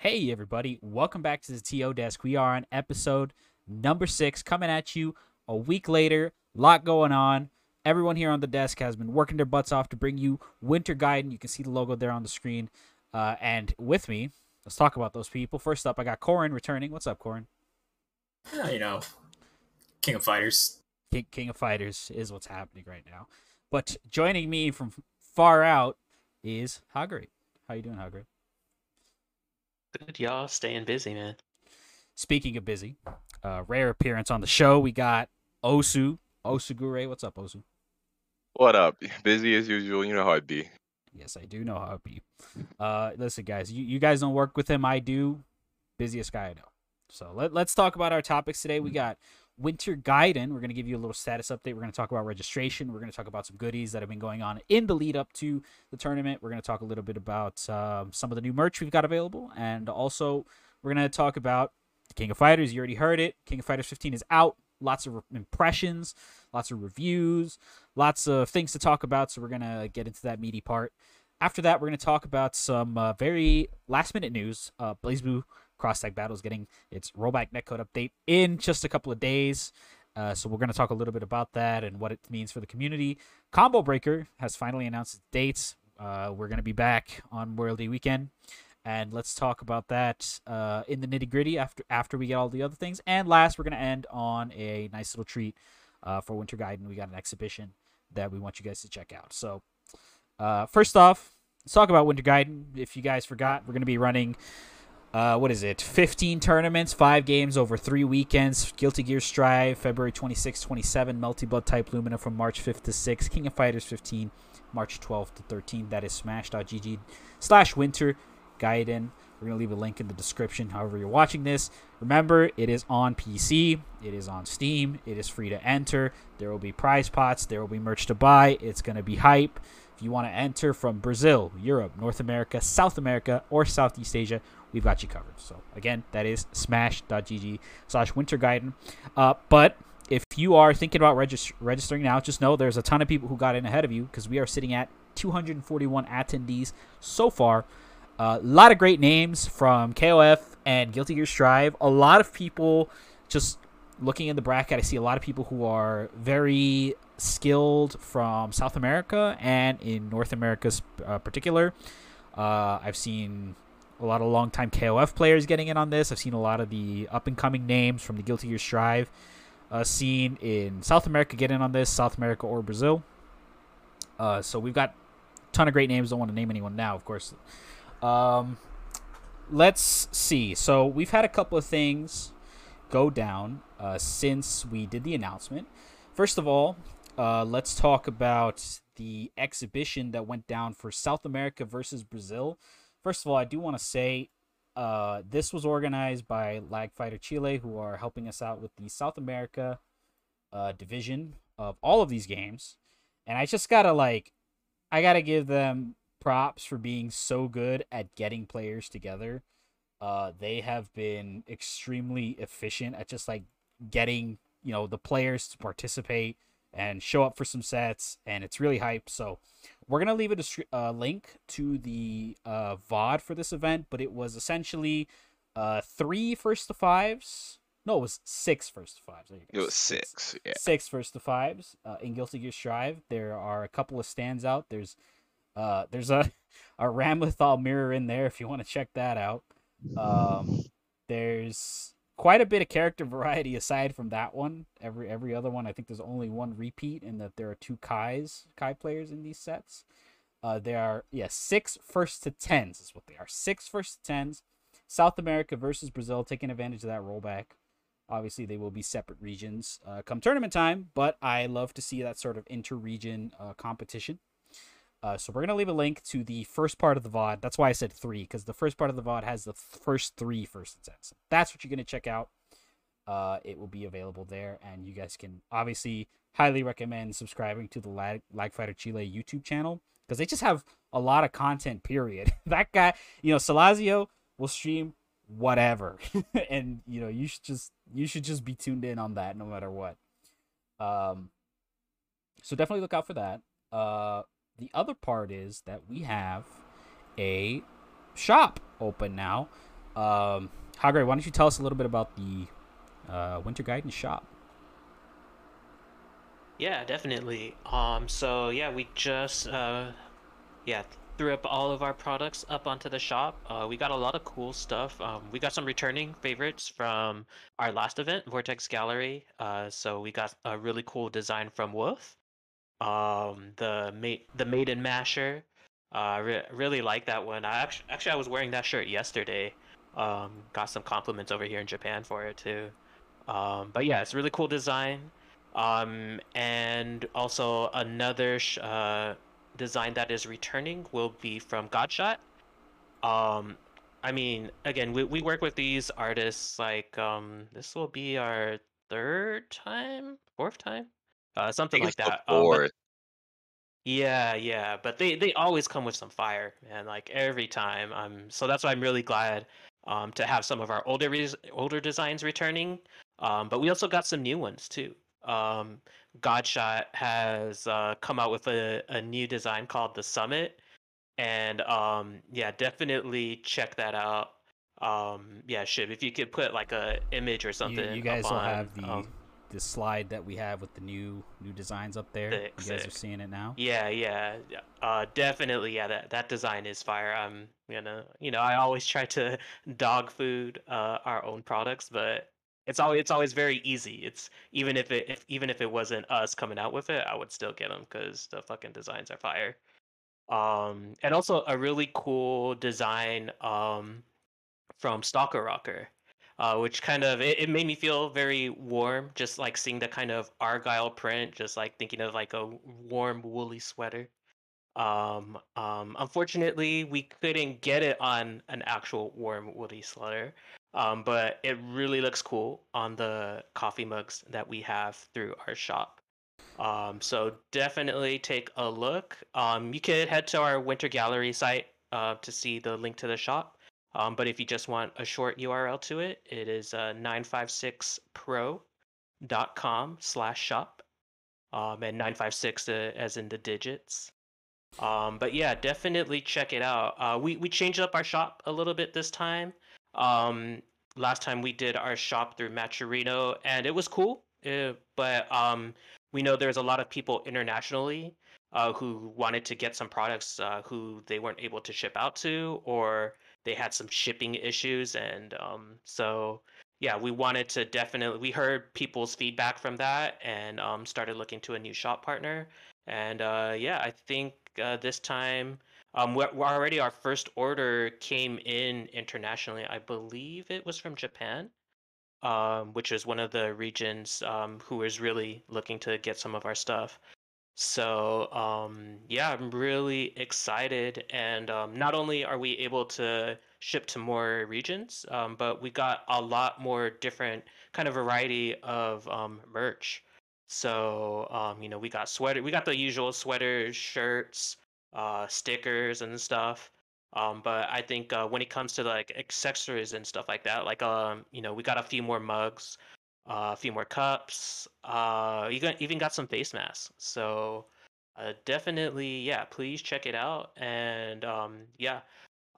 Hey, everybody, welcome back to the TO Desk. We are on episode number six, coming at you a week later. Lot going on. Everyone here on the desk has been working their butts off to bring you Winter Gaiden. You can see the logo there on the screen. Uh, and with me, let's talk about those people. First up, I got Coren returning. What's up, Coren? Uh, you know, King of Fighters. King, King of Fighters is what's happening right now. But joining me from far out is Hagure. How you doing, Hagure? Good, y'all. Staying busy, man. Speaking of busy, uh, rare appearance on the show. We got Osu. Osugure. What's up, Osu? What up? Busy as usual. You know how it be. Yes, I do know how it be. Uh, listen, guys, you, you guys don't work with him. I do. Busiest guy I know. So let, let's talk about our topics today. We got Winter Gaiden. We're going to give you a little status update. We're going to talk about registration. We're going to talk about some goodies that have been going on in the lead up to the tournament. We're going to talk a little bit about um, some of the new merch we've got available. And also, we're going to talk about King of Fighters. You already heard it. King of Fighters 15 is out. Lots of impressions, lots of reviews, lots of things to talk about. So we're going to get into that meaty part. After that, we're going to talk about some uh, very last minute news. Uh, BlazBlue Cross Tag Battle is getting its rollback netcode update in just a couple of days. Uh, so we're going to talk a little bit about that and what it means for the community. Combo Breaker has finally announced its dates. Uh, we're going to be back on World Day weekend, and let's talk about that uh, in the nitty gritty after after we get all the other things. And last, we're going to end on a nice little treat uh, for Winter Gaiden. We got an exhibition that we want you guys to check out. So uh, first off, let's talk about Winter Gaiden. If you guys forgot, we're going to be running uh, what is it? 15 tournaments, five games over three weekends. Guilty Gear Strive, February 26, 27. Melty Blood Type Lumina from March 5th to 6th. King of Fighters 15, March 12th to 13th. That is smash.gg slash winter Gaiden. We're to leave a link in the description, however, you're watching this. Remember, it is on PC, it is on Steam, it is free to enter. There will be prize pots, there will be merch to buy. It's to be hype. If you want to enter from Brazil, Europe, North America, South America, or Southeast Asia, we've got you covered. So again, that is smash.gg slash winter. Uh, but if you are thinking about regist- registering now, just know there's a ton of people who got in ahead of you because we are sitting at 241 attendees so far. A uh, lot of great names from KOF and Guilty Gear Strive. A lot of people just looking in the bracket. I see a lot of people who are very skilled from South America and in North America, uh, particular. Uh, I've seen a lot of longtime KOF players getting in on this. I've seen a lot of the up and coming names from the Guilty Gear Strive uh, scene in South America get in on this, South America or Brazil. Uh, so we've got a ton of great names. Don't want to name anyone now, of course. Um, let's see. So we've had a couple of things go down uh, since we did the announcement. First of all, uh, let's talk about the exhibition that went down for South America versus Brazil. First of all, I do want to say uh, this was organized by Lag Fighter Chile, who are helping us out with the South America uh, division of all of these games. And I just gotta like, I gotta give them props for being so good at getting players together. Uh, they have been extremely efficient at just like getting you know the players to participate and show up for some sets, and it's really hype. So we're gonna leave a uh, link to the uh, VOD for this event, but it was essentially uh, three first to fives. No, it was six first to fives. It was six. six yeah. Six first to fives uh, in Guilty Gear Strive. There are a couple of stands out. There's uh, there's a a Ramlethal mirror in there if you want to check that out. Um, there's quite a bit of character variety aside from that one. Every every other one, I think there's only one repeat, and that there are two Kais Kai players in these sets. Uh, there are yeah six first to tens is what they are. Six first to tens. South America versus Brazil, taking advantage of that rollback. Obviously, they will be separate regions uh, come tournament time, but I love to see that sort of inter-region uh, competition. Uh, so we're gonna leave a link to the first part of the VOD. That's why I said three, because the first part of the VOD has the first three first and So that's what you're gonna check out. Uh, it will be available there, and you guys can obviously highly recommend subscribing to the Lag, Lag Fighter Chile YouTube channel because they just have a lot of content. Period. that guy, you know, Salazio will stream whatever, and you know you should just you should just be tuned in on that no matter what. Um, so definitely look out for that. Uh, the other part is that we have a shop open now. Um, Hagure, why don't you tell us a little bit about the uh, Winter Gaiden shop? Yeah, definitely. Um, so yeah, we just uh, yeah threw up all of our products up onto the shop. Uh, we got a lot of cool stuff. Um, we got some returning favorites from our last event, Vortex Gallery. Uh, so we got a really cool design from Wolf. Um, the mate, the Maiden Masher. Uh, re- really like that one. I actually, actually, I was wearing that shirt yesterday. Um, got some compliments over here in Japan for it too. Um, but yeah, it's really cool design. Um, and also another sh- uh, design that is returning will be from Godshot. Um, I mean, again, we, we work with these artists like um, this will be our third time, fourth time, uh, something like that. Um, but yeah, yeah, but they they always come with some fire, man. Like every time. Um, so that's why I'm really glad um to have some of our older res- older designs returning. Um, but we also got some new ones too. Um, Godshot has uh come out with a a new design called the Summit, and um yeah, definitely check that out. Um, yeah, Shib, if you could put like a image or You, something. you guys up will on, have the um, the slide that we have with the new new designs up there. Sick, you guys are seeing it now. Yeah, yeah, yeah, uh, definitely. Yeah, that that design is fire. I'm gonna, you know, I always try to dog food uh, our own products, but it's always it's always very easy. It's even if it if, even if it wasn't us coming out with it, I would still get them because the fucking designs are fire. Um, and also a really cool design um from Stalker Rocker. Uh, which kind of it, it made me feel very warm, just like seeing the kind of argyle print, just like thinking of like a warm woolly sweater. Um, um, unfortunately, we couldn't get it on an actual warm woolly sweater, um, but it really looks cool on the coffee mugs that we have through our shop. Um, so definitely take a look. Um, you could head to our Winter Gallery site uh, to see the link to the shop. Um, but if you just want a short URL to it, it is uh, 956pro.com slash shop. Um, and 956 uh, as in the digits. Um, but yeah, definitely check it out. Uh, we, we changed up our shop a little bit this time. Um, last time we did our shop through Maturino, and it was cool. uh, but um, we know there's a lot of people internationally uh, who wanted to get some products uh, who they weren't able to ship out to, or they had some shipping issues and um, so yeah we wanted to definitely we heard people's feedback from that and um, started looking to a new shop partner. And uh, yeah i think uh, this time um, we're, we're already our first order came in internationally. I believe it was from japan um, which is one of the regions um, who is really looking to get some of our stuff so um, yeah, I'm really excited, and um, not only are we able to ship to more regions, um, but we got a lot more different kind of variety of um, merch. So um, you know, we got sweater, we got the usual sweaters, shirts, uh, stickers, and stuff. Um, but I think uh, when it comes to like accessories and stuff like that, like you know, we got a few more mugs a few more cups. Uh, you got even got some face masks. So uh, definitely, yeah. Please check it out. And um, yeah,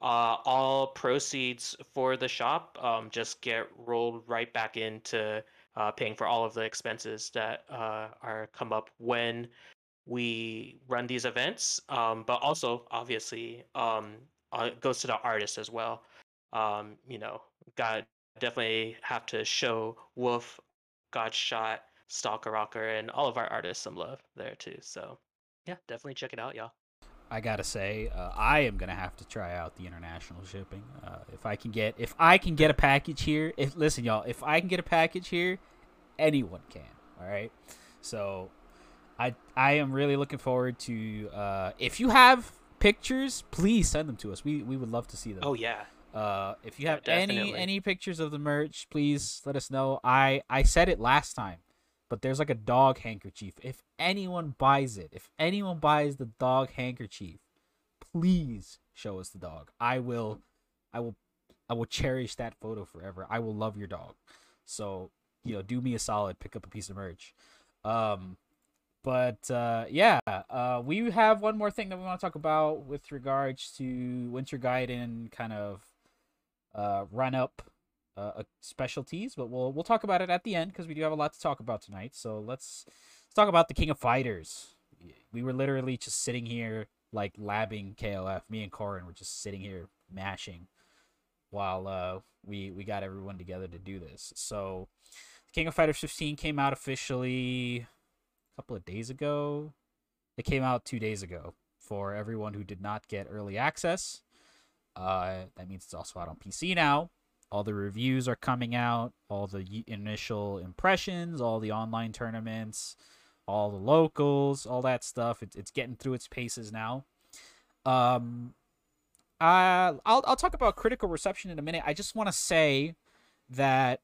uh, all proceeds for the shop um, just get rolled right back into uh, paying for all of the expenses that uh, are come up when we run these events. Um, but also, obviously, um, uh, goes to the artist as well. Um, you know, got definitely have to show Wolf, Godshot, Stalker Rocker, and all of our artists some love there too. So yeah, definitely check it out, y'all. I gotta say, uh, I am gonna have to try out the international shipping. Uh, if I can get, if I can get a package here, if listen, y'all, if I can get a package here, anyone can. All right, so I I am really looking forward to. Uh, if you have pictures, please send them to us. We we would love to see them. Oh yeah, Uh, if you Yeah, have any any pictures of the merch, please let us know. I I said it last time, but there's like a dog handkerchief. If anyone buys it, if anyone buys the dog handkerchief, please show us the dog. I will, I will, I will cherish that photo forever. I will love your dog. So you know, do me a solid, pick up a piece of merch. Um, but uh, yeah, uh, we have one more thing that we want to talk about with regards to Winter Gaiden kind of uh, run up uh, specialties, but we'll we'll talk about it at the end because we do have a lot to talk about tonight. So let's let's talk about the King of Fighters. We were literally just sitting here like labbing KOF. Me and Coren were just sitting here mashing while uh, we we got everyone together to do this. So King of Fighters 15 came out officially a couple of days ago. It came out two days ago for everyone who did not get early access. Uh, that means it's also out on PC now. All the reviews are coming out, all the initial impressions, all the online tournaments, all the locals, all that stuff. It's it's getting through its paces now. Um, uh, I'll I'll talk about critical reception in a minute. I just want to say that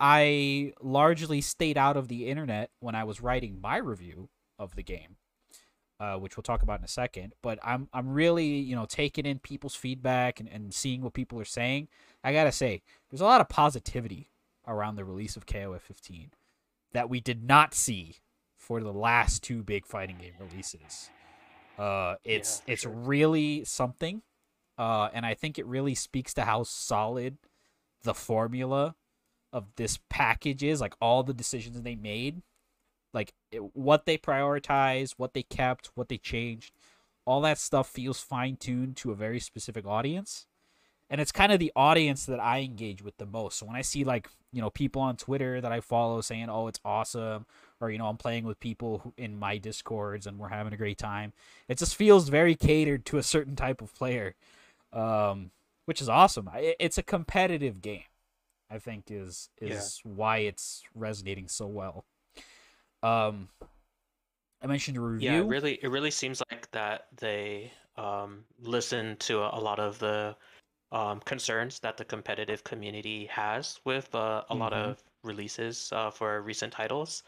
I largely stayed out of the internet when I was writing my review of the game, uh, which we'll talk about in a second. But I'm I'm really you know taking in people's feedback and, and seeing what people are saying. I gotta say, there's a lot of positivity around the release of KOF 15 that we did not see for the last two big fighting game releases. Uh, it's for it's sure. really something, uh, and I think it really speaks to how solid the formula of this package is. Like all the decisions they made, like it, what they prioritized, what they kept, what they changed, all that stuff feels fine tuned to a very specific audience. And it's kind of the audience that I engage with the most. So when I see like, you know, people on Twitter that I follow saying, "Oh, it's awesome," or you know, I'm playing with people who, in my discords and we're having a great time. It just feels very catered to a certain type of player, um, which is awesome. I- It's a competitive game. I think is is why it's resonating so well. Um, I mentioned a review. Yeah, it really, it really seems like that they um, listen to a, a lot of the um, concerns that the competitive community has with uh, a lot Mhm. of releases uh, for recent titles.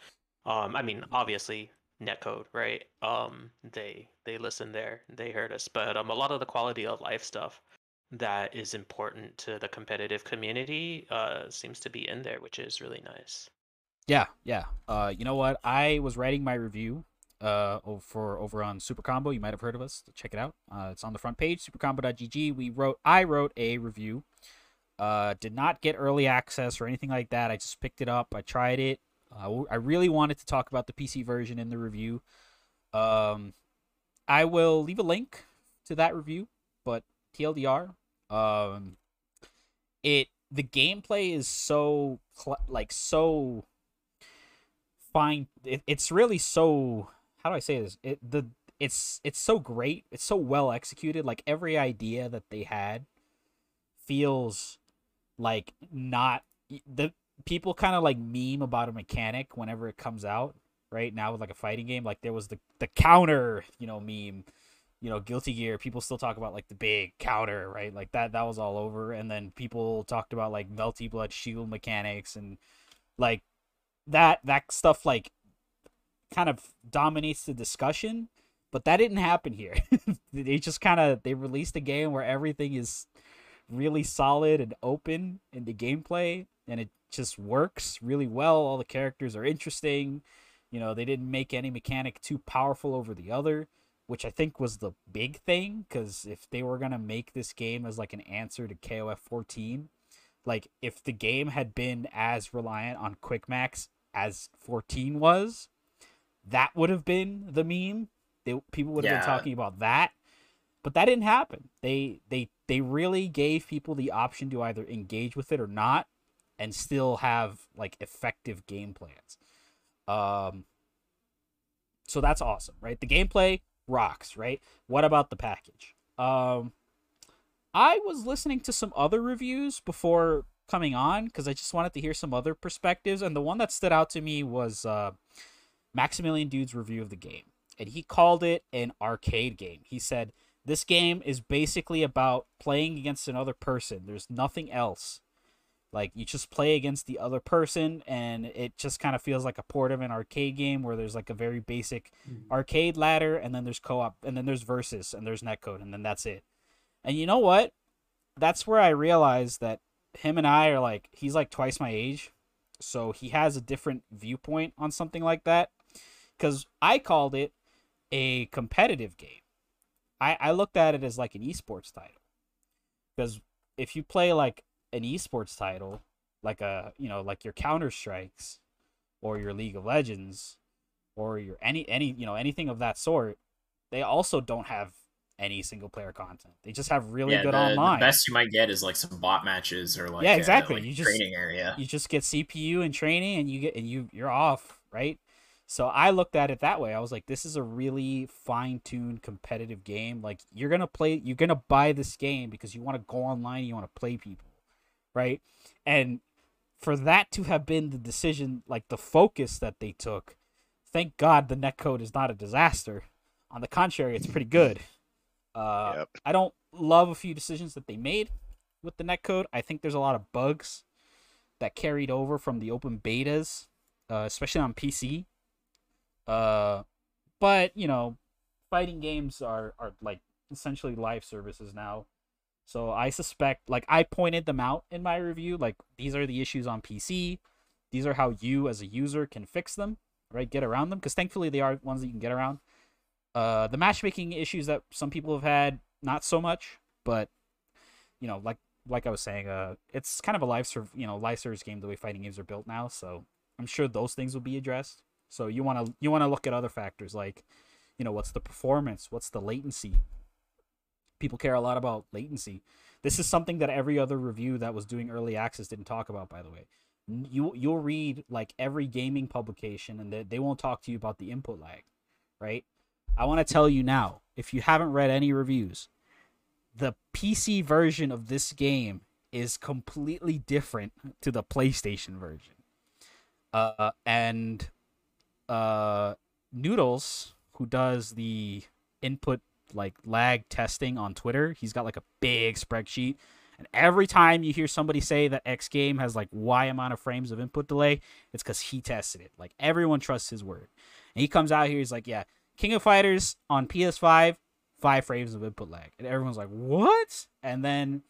Um, I mean, obviously, netcode, right? Um, they they listen there, they heard us, but um, a lot of the quality of life stuff that is important to the competitive community uh, seems to be in there, which is really nice. Yeah, yeah. Uh, you know what? I was writing my review uh for over on Super Combo. You might have heard of us. Check it out. Uh, it's on the front page, supercombo.gg. We wrote, I wrote a review. Uh, did not get early access or anything like that. I just picked it up. I tried it. Uh, I really wanted to talk about the PC version in the review. Um, I will leave a link to that review, but TLDR, um, it the gameplay is so like so fine. It, it's really so. How do I say this? It the it's it's so great. It's so well executed. Like every idea that they had feels like not the people kind of like meme about a mechanic whenever it comes out right now with like a fighting game like there was the the counter you know meme you know guilty gear people still talk about like the big counter right like that that was all over and then people talked about like melty blood shield mechanics and like that that stuff like kind of dominates the discussion but that didn't happen here. They just kind of they released a game where everything is really solid and open in the gameplay and it just works really well. All the characters are interesting. You know they didn't make any mechanic too powerful over the other which i think was the big thing because if they were going to make this game as like an answer to kof 14 like if the game had been as reliant on quick max as 14 was that would have been the meme. They, people would have been talking about that but that didn't happen. They they they really gave people the option to either engage with it or not and still have like effective game plans. Um so that's awesome right? The gameplay rocks right? What about the package? Um i was listening to some other reviews before coming on because i just wanted to hear some other perspectives and the one that stood out to me was uh Maximilian Dood's review of the game and he called it an arcade game. He said this game is basically about playing against another person. There's nothing else. Like you just play against the other person and it just kind of feels like a port of an arcade game where there's like a very basic arcade ladder and then there's co-op and then there's versus and there's netcode and then that's it and you know what? That's where i realized that him and i are like he's like twice my age so he has a different viewpoint on something like that because i called it a competitive game. I, I looked at it as like an esports title because if you play like an esports title, like a you know like your Counter Strikes, or your League of Legends, or your any any you know anything of that sort, they also don't have any single player content. They just have really yeah, good the, online. The best you might get is like some bot matches or like Yeah, uh, exactly. like You just- training area. you just get CPU and training and you get and you you're off, right? So I looked at it that way. I was like this is a really fine-tuned competitive game. Like you're to play you're going to buy this game because you want to go online, you want to play people, right? And for that to have been the decision, like the focus that they took, thank God the netcode is not a disaster. On the contrary, it's pretty good. Uh, Yep. I don't love a few decisions that they made with the netcode. I think there's a lot of bugs that carried over from the open betas, uh, especially on PC. Uh, but you know, fighting games are are like essentially live services now. So I suspect, like I pointed them out in my review, like these are the issues on PC. These are how you as a user can fix them, right? Get around them because thankfully they are ones that you can get around. Uh, the matchmaking issues that some people have had, not so much, but you know, like like I was saying, uh, it's kind of a live serve, you know, live service game the way fighting games are built now. So I'm sure those things will be addressed. So you want to you want to look at other factors like, you know, what's the performance, what's the latency. People care a lot about latency. This is something that every other review that was doing early access didn't talk about, by the way. You you'll read like every gaming publication, and they, they won't talk to you about the input lag, right? I want to tell you now, if you haven't read any reviews, the PC version of this game is completely different to the PlayStation version. Uh, and uh, Noodalls, who does the input like lag testing on Twitter, he's got like a big spreadsheet. And every time you hear somebody say that X game has like Y amount of frames of input delay, it's because he tested it. Like everyone trusts his word. And he comes out here, he's like, yeah, King of Fighters on PS5, five frames of input lag. And everyone's like, what? And then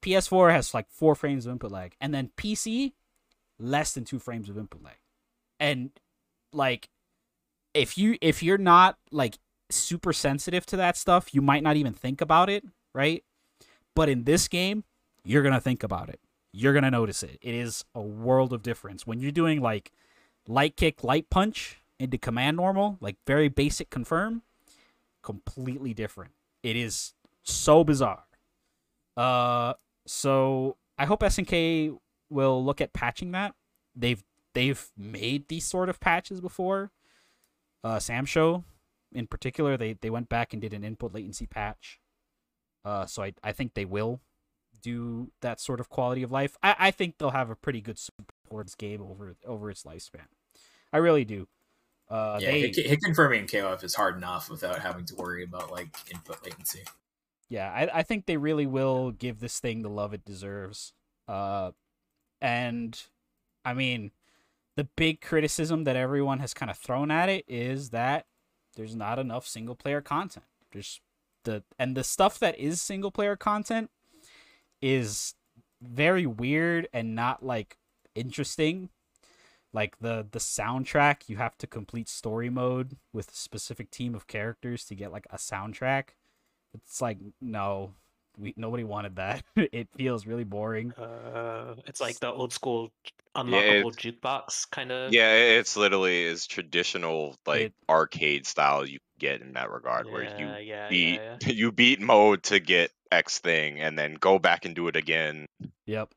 PS4 has like four frames of input lag. And then PC, less than two frames of input lag. And like if you if you're not like super sensitive to that stuff, you might not even think about it, right? But in this game, you're gonna think about it. You're gonna notice it. It is a world of difference. When you're doing like light kick, light punch into command normal, like very basic confirm, completely different. It is so bizarre. Uh so I hope SNK will look at patching that. They've they've made these sort of patches before. Uh SamSho in particular, they they went back and did an input latency patch. Uh so I I think they will do that sort of quality of life. I, I think they'll have a pretty good supports game over over its lifespan. I really do. Uh yeah, they hit, hit confirming KOF is hard enough without having to worry about like input latency. yeah, I, I think they really will give this thing the love it deserves. Uh, and I mean, the big criticism that everyone has kind of thrown at it is that there's not enough single player content. There's the and the stuff that is single player content is very weird and not like interesting. Like the the soundtrack, you have to complete story mode with a specific team of characters to get like a soundtrack. It's like no, we nobody wanted that. it feels really boring. Uh, it's like the old school unlockable jukebox kind of. Yeah, it's literally is traditional like It- arcade style you get in that regard, yeah, where you yeah, yeah, beat yeah. you beat mode to get X thing, and then go back and do it again. Yep, yep.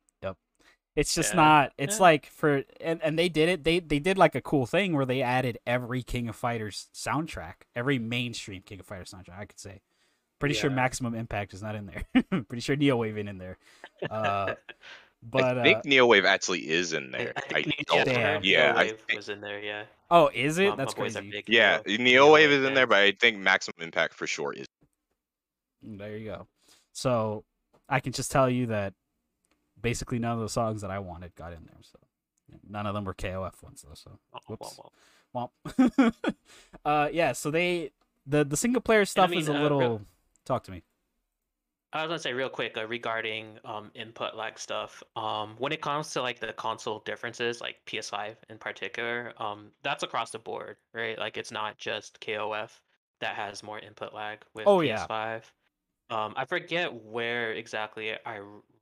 It's just Yeah. not. It's Yeah. like for and and they did it. They they did like a cool thing where they added every King of Fighters soundtrack, every mainstream King of Fighters soundtrack. I could say. Pretty sure Maximum Impact is not in there. Pretty sure Neo Wave in there. Uh, but I think uh, Neo Wave actually is in there. I I think Ninja don't. Damn. Turtle Yeah, I Wave think- was in there. Yeah. oh, is it? My- That's my crazy. big Yeah, Neo- Neo Wave is in there, but I think Maximum Impact for sure is. There you go. So I can just tell you that basically none of the songs that I wanted got in there. So none of them were KOF ones though. So Whoops. wah. well, uh, yeah. So they the the single player stuff mean, is a uh, little. real- Talk to me. I was gonna say real quick uh, regarding um, input lag stuff. Um, when it comes to like the console differences, like PS5 in particular, um, that's across the board, right? Like it's not just KOF that has more input lag with Oh. PS5. Um, I forget where exactly I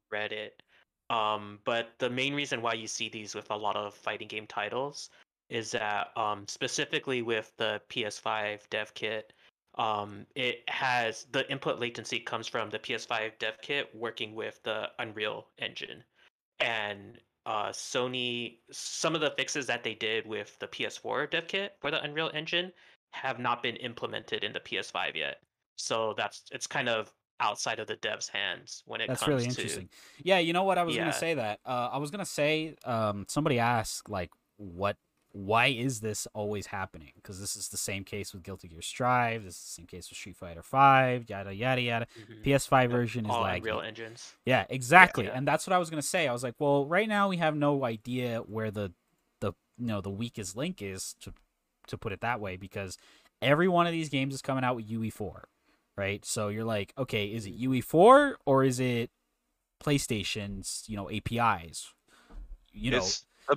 read it, Um, but the main reason why you see these with a lot of fighting game titles is that um, specifically with the PS5 dev kit, um, it has the input latency comes from the PS5 dev kit working with the Unreal Engine, and uh, Sony some of the fixes that they did with the PS4 dev kit for the Unreal Engine have not been implemented in the PS5 yet. So that's it's kind of outside of the dev's hands when it That's comes really to interesting. Yeah, you know what? I was Yeah. gonna say that. Uh, I was gonna say, um, somebody asked like, what? Why is this always happening? Because this is the same case with Guilty Gear Strive. This is the same case with Street Fighter Five. Yada yada yada. Mhm. PS5 Yep, version is all like Unreal Engines. Yeah, exactly. yeah. And that's what I was gonna say. I was like, well, right now we have no idea where the the you know the weakest link is to to put it that way because every one of these games is coming out with UE4, right? So you're like, okay, is it UE4 or is it PlayStation's you know APIs? You know, a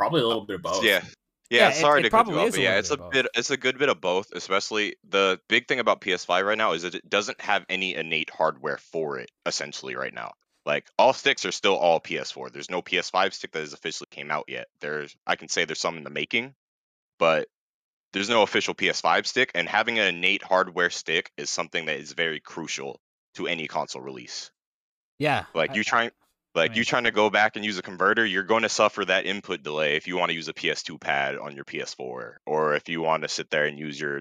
Probably a little bit of both. Yeah. Yeah, Yeah, sorry it to cut you off, but yeah, it's a bit it's a good bit of both, especially the big thing about PS5 right now is that it doesn't have any innate hardware for it essentially right now. Like all sticks are still all PS4. There's no PS5 stick that has officially came out yet. There's I can say there's some in the making, but there's no official PS5 stick and having an innate hardware stick is something that is very crucial to any console release. yeah, Like I- you trying like you mean- trying to go back and use a converter, you're going to suffer that input delay if you want to use a PS2 pad on your PS4, or if you want to sit there and use your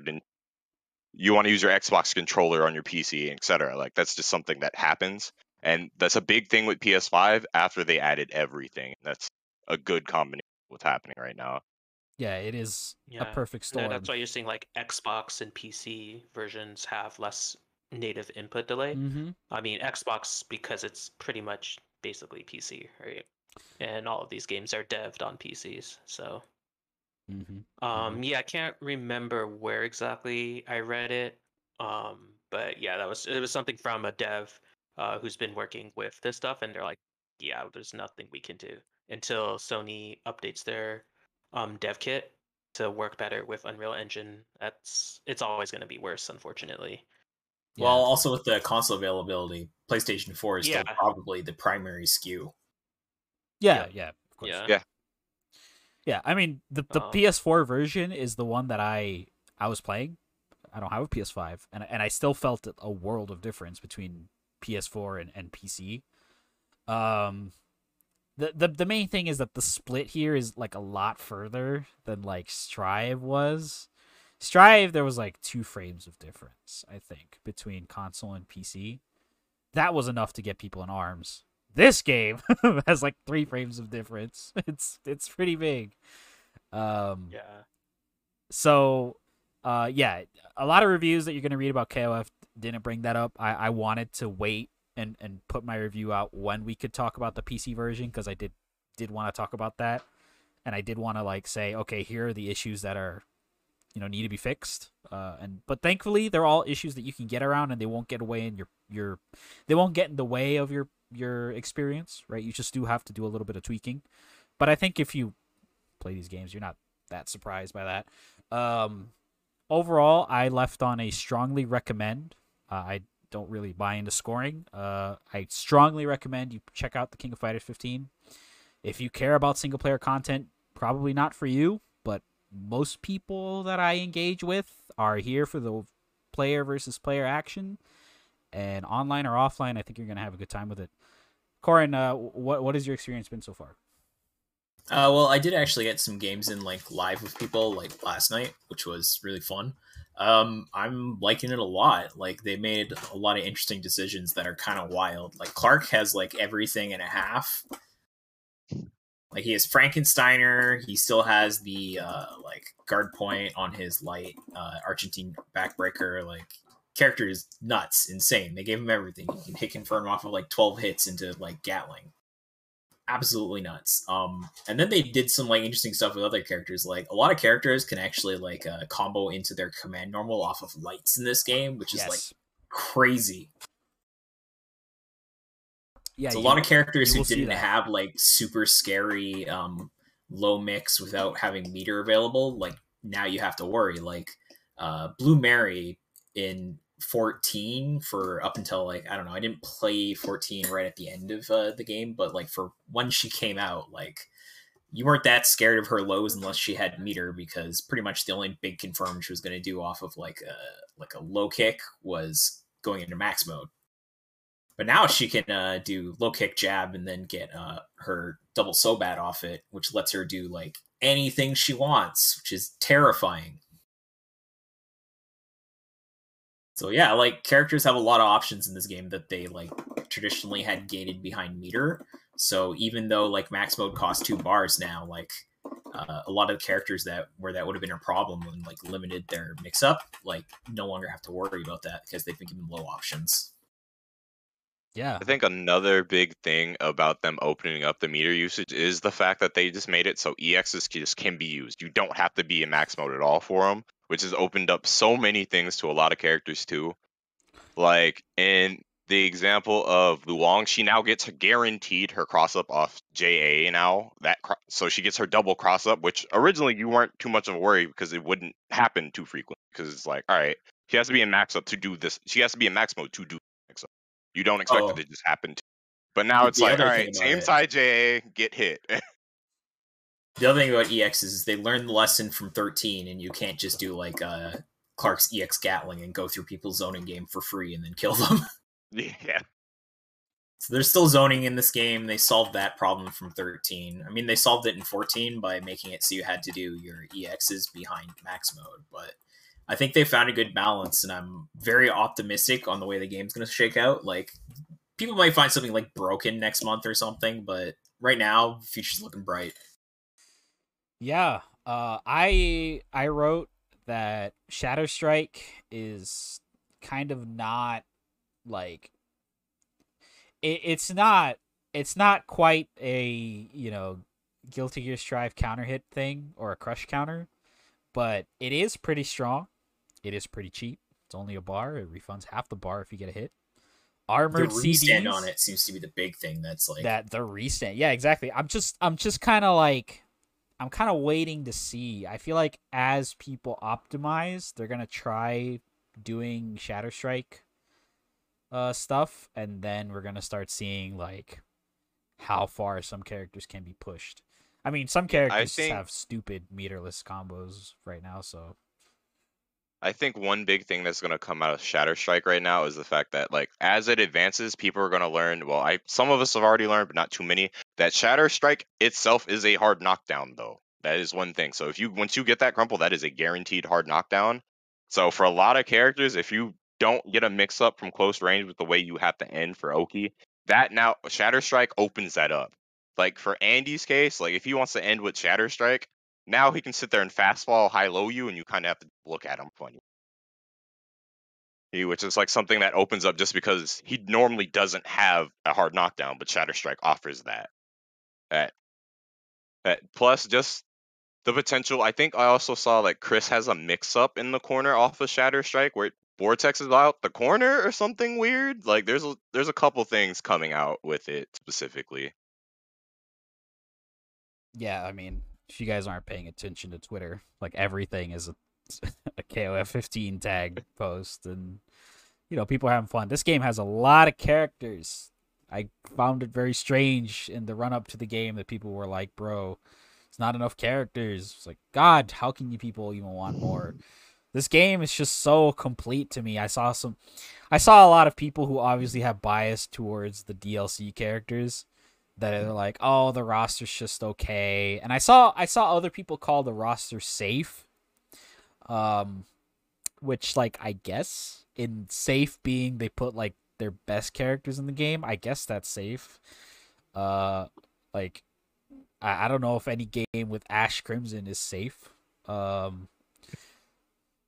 you want to use your Xbox controller on your PC, etc. Like that's just something that happens, and that's a big thing with PS5 after they added everything. That's a good combination of what's happening right now. Yeah, it is Yeah. a perfect No, storm. that's why you're seeing like Xbox and PC versions have less native input delay. mm-hmm. I mean, Xbox because it's pretty much basically PC, right? And all of these games are devved on PCs. So, Mm-hmm. um, yeah, I can't remember where exactly I read it. Um, but yeah, that was it was something from a dev uh, who's been working with this stuff, and they're like, yeah, there's nothing we can do until Sony updates their um, dev kit to work better with Unreal Engine. That's it's always going to be worse, unfortunately. Well, also with the console availability, PlayStation 4 is still Yeah. probably the primary SKU. yeah, yeah, of course. Yeah. Yeah. Yeah, I mean the the Um, PS4 version is the one that I I was playing. I don't have a PS5, and and I still felt a world of difference between PS4 and, and PC. Um, the, the the main thing is that the split here is like a lot further than like Strive was. Strive there was like two frames of difference, I think, between console and PC. That was enough to get people in arms. This game has like three frames of difference. It's it's pretty big. Um Yeah. so uh yeah, a lot of reviews that you're gonna read about KOF didn't bring that up. I, I wanted to wait and, and put my review out when we could talk about the PC version because I did did want to talk about that. And I did want to like say, okay, here are the issues that are you know need to be fixed. Uh and but thankfully they're all issues that you can get around and they won't get away in your your they won't get in the way of your your experience, right? You just do have to do a little bit of tweaking. But I think if you play these games, you're not that surprised by that. Um, overall, I left on a strongly recommend. Uh, I don't really buy into scoring. Uh, I strongly recommend you check out the King of Fighters 15. If you care about single player content, probably not for you, but most people that I engage with are here for the player versus player action. And online or offline, I think you're gonna have a good time with it. Coren, uh, what what has your experience been so far? Uh, well, I did actually get some games in like live with people like last night, which was really fun. Um, I'm liking it a lot. Like they made a lot of interesting decisions that are kind of wild. Like Clark has like everything and a half. Like he has Frankensteiner. He still has the uh, like guard point on his light uh, Argentine backbreaker. Like character is nuts, insane. They gave him everything. He can hit confirm off of like 12 hits into like Gatling absolutely nuts. Um, and then they did some like interesting stuff with other characters. Like a lot of characters can actually like uh, combo into their command normal off of lights in this game, which is like crazy. yeah, It's a lot of characters who didn't have like super scary um, low mix without having meter available. Like now you have to worry. Like uh, Blue Mary in 14 for up until like I don't know. I didn't play 14 right at the end of uh, the game, but like for when she came out, like you weren't that scared of her lows unless she had meter because pretty much the only big confirm she was going to do off of like a like a low kick was going into max mode. But now she can uh, do low kick jab and then get uh, her double so bad off it, which lets her do like anything she wants, which is terrifying. So yeah, like characters have a lot of options in this game that they like traditionally had gated behind meter. So even though like max mode costs two bars now, like uh, a lot of characters that where that would have been a problem and like limited their mix up, like no longer have to worry about that because they've been given low options. Yeah. I think another big thing about them opening up the meter usage is the fact that they just made it so EXs just can be used. You don't have to be in max mode at all for them, which has opened up so many things to a lot of characters too. Like in the example of Luong, she now gets guaranteed her cross up off JA now. That cro- so she gets her double cross up, which originally you weren't too much of a worry because it wouldn't happen too frequently. Because it's like, all right, she has to be in max up to do this. She has to be in max mode to do max up. You don't expect Oh. it to just happen. To, but now The it's like, other all right, same it- side JA, get hit. The other thing about EX is they learned the lesson from 13, and you can't just do like uh, Clark's EX Gatling and go through people's zoning game for free and then kill them. yeah. so there's still zoning in this game. They solved that problem from 13. I mean, they solved it in 14 by making it so you had to do your EXs behind max mode, but I think they found a good balance, and I'm very optimistic on the way the game's going to shake out. Like, people might find something like broken next month or something, but right now, the future's looking bright. Yeah. Uh I I wrote that Shatter Strike is kind of not like it, it's not it's not quite a, you know, Guilty Gear Strive counter hit thing or a crush counter, but it is pretty strong. It is pretty cheap. It's only a bar. It refunds half the bar if you get a hit. The Armored restand CDs on it seems to be the big thing that's like that the restand. Yeah, exactly. I'm just I'm just kind of like I'm kind of waiting to see. I feel like as people optimize, they're going to try doing Shatter Strike uh stuff and then we're going to start seeing like how far some characters can be pushed. I mean, some characters think- have stupid meterless combos right now, so I think one big thing that's going to come out of Shatter Strike right now is the fact that like as it advances, people are going to learn. Well, I some of us have already learned, but not too many. That Shatter Strike itself is a hard knockdown, though. That is one thing. So if you once you get that crumple, that is a guaranteed hard knockdown. So for a lot of characters, if you don't get a mix up from close range with the way you have to end for Oki, that now Shatter Strike opens that up. Like for Andy's case, like if he wants to end with Shatter Strike, now he can sit there and fastball high low you, and you kind of have to look at him funny. Which is like something that opens up just because he normally doesn't have a hard knockdown, but Shatter Strike offers that. That, that plus just the potential. I think I also saw like Chris has a mix up in the corner off of Shatter Strike where Vortex is out the corner or something weird. Like there's a, there's a couple things coming out with it specifically. yeah, I mean, if you guys aren't paying attention to Twitter, like everything is a, a KOF 15 tag post, and you know people are having fun. This game has a lot of characters. I found it very strange in the run up to the game that people were like, "Bro, it's not enough characters." It's like, God, how can you people even want more? This game is just so complete to me. I saw some, I saw a lot of people who obviously have bias towards the DLC characters that are like, oh, the roster's just okay. And I saw I saw other people call the roster safe. Um which like I guess in safe being they put like their best characters in the game. I guess that's safe. Uh like I, I don't know if any game with Ash Crimson is safe. Um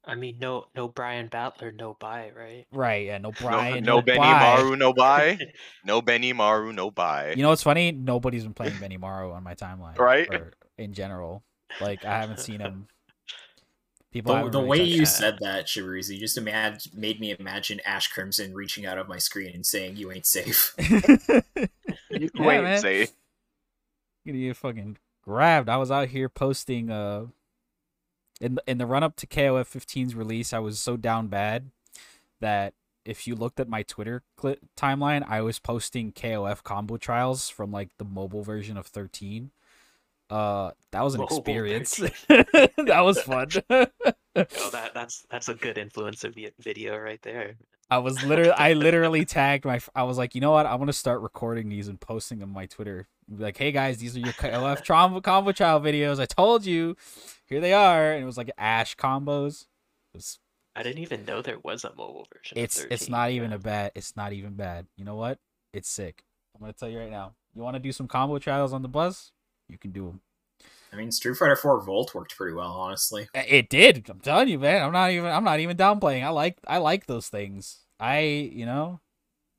I mean, no, no Brian Battler, no buy, right? right, yeah, no No, Brian, no, Benny buy. Maru, no buy. No Benimaru, no buy. You know what's funny? Nobody's been playing Benimaru on my timeline. Right? Or in general. Like I haven't seen him. People The, the really way you him. said that, Shabrizi, just imag- made me imagine Ash Crimson reaching out of my screen and saying, "You ain't safe." You Yeah, ain't man. safe. gonna get fucking grabbed. I was out here posting uh in the, in the run up to KOF 15's release. I was so down bad that if you looked at my Twitter cli timeline, I was posting KOF combo trials from like the mobile version of 13. Uh, that was an Mobile experience. that was fun. Oh, that that's that's a good influencer video right there. I was literally, I literally tagged my. I was like, you know what? I'm gonna start recording these and posting them on my Twitter. Like, hey guys, these are your KOF combo combo child videos. I told you, here they are. And it was like Ash combos. Was, I didn't even know there was a mobile version. of it's it's 13, not even a bad. It's not even bad. You know what? It's sick. I'm gonna tell you right now. You want to do some combo trials on the bus? You can do them. I mean, Street Fighter 4 Volt worked pretty well, honestly. It did. I'm telling you, man. I'm not even. I'm not even downplaying. I like. I like those things. I, you know,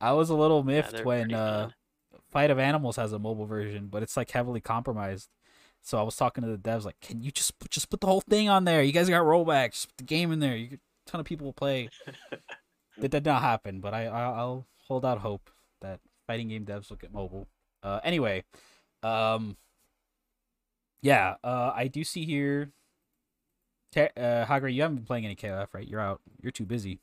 I was a little miffed they're when uh. Fight of Animals has a mobile version, but it's like heavily compromised. So I was talking to the devs, like, can you just just put the whole thing on there? You guys got rollbacks. Just put the game in there. You, a ton of people will play. that did not happen, but I, I I'll hold out hope that fighting game devs will get mobile. Uh, anyway, um, yeah, uh, I do see here. Te- uh, Hagure, you haven't been playing any KOF, right? You're out. You're too busy.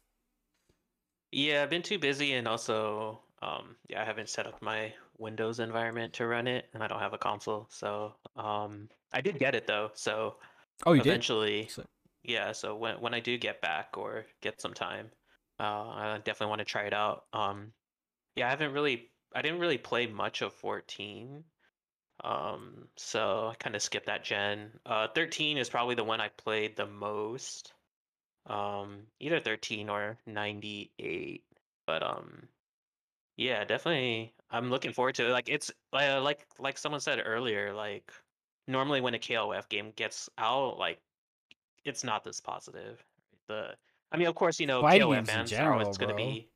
Yeah, I've been too busy, and also, um, yeah, I haven't set up my Windows environment to run it, and I don't have a console. So, um, I did get it though. So Oh, you did. eventually, So- yeah. So when when I do get back or get some time, uh, I definitely want to try it out. Um, yeah, I haven't really, I didn't really play much of 14. Um, so I kind of skipped that gen. Uh, 13 is probably the one I played the most. Um, either 13 or 98. But um, yeah, definitely. I'm looking forward to it. Like it's uh, like like someone said earlier. Like normally when a KOF game gets out, like it's not this positive. The I mean, of course, you know, Fighting KOF fans are general, always going to be.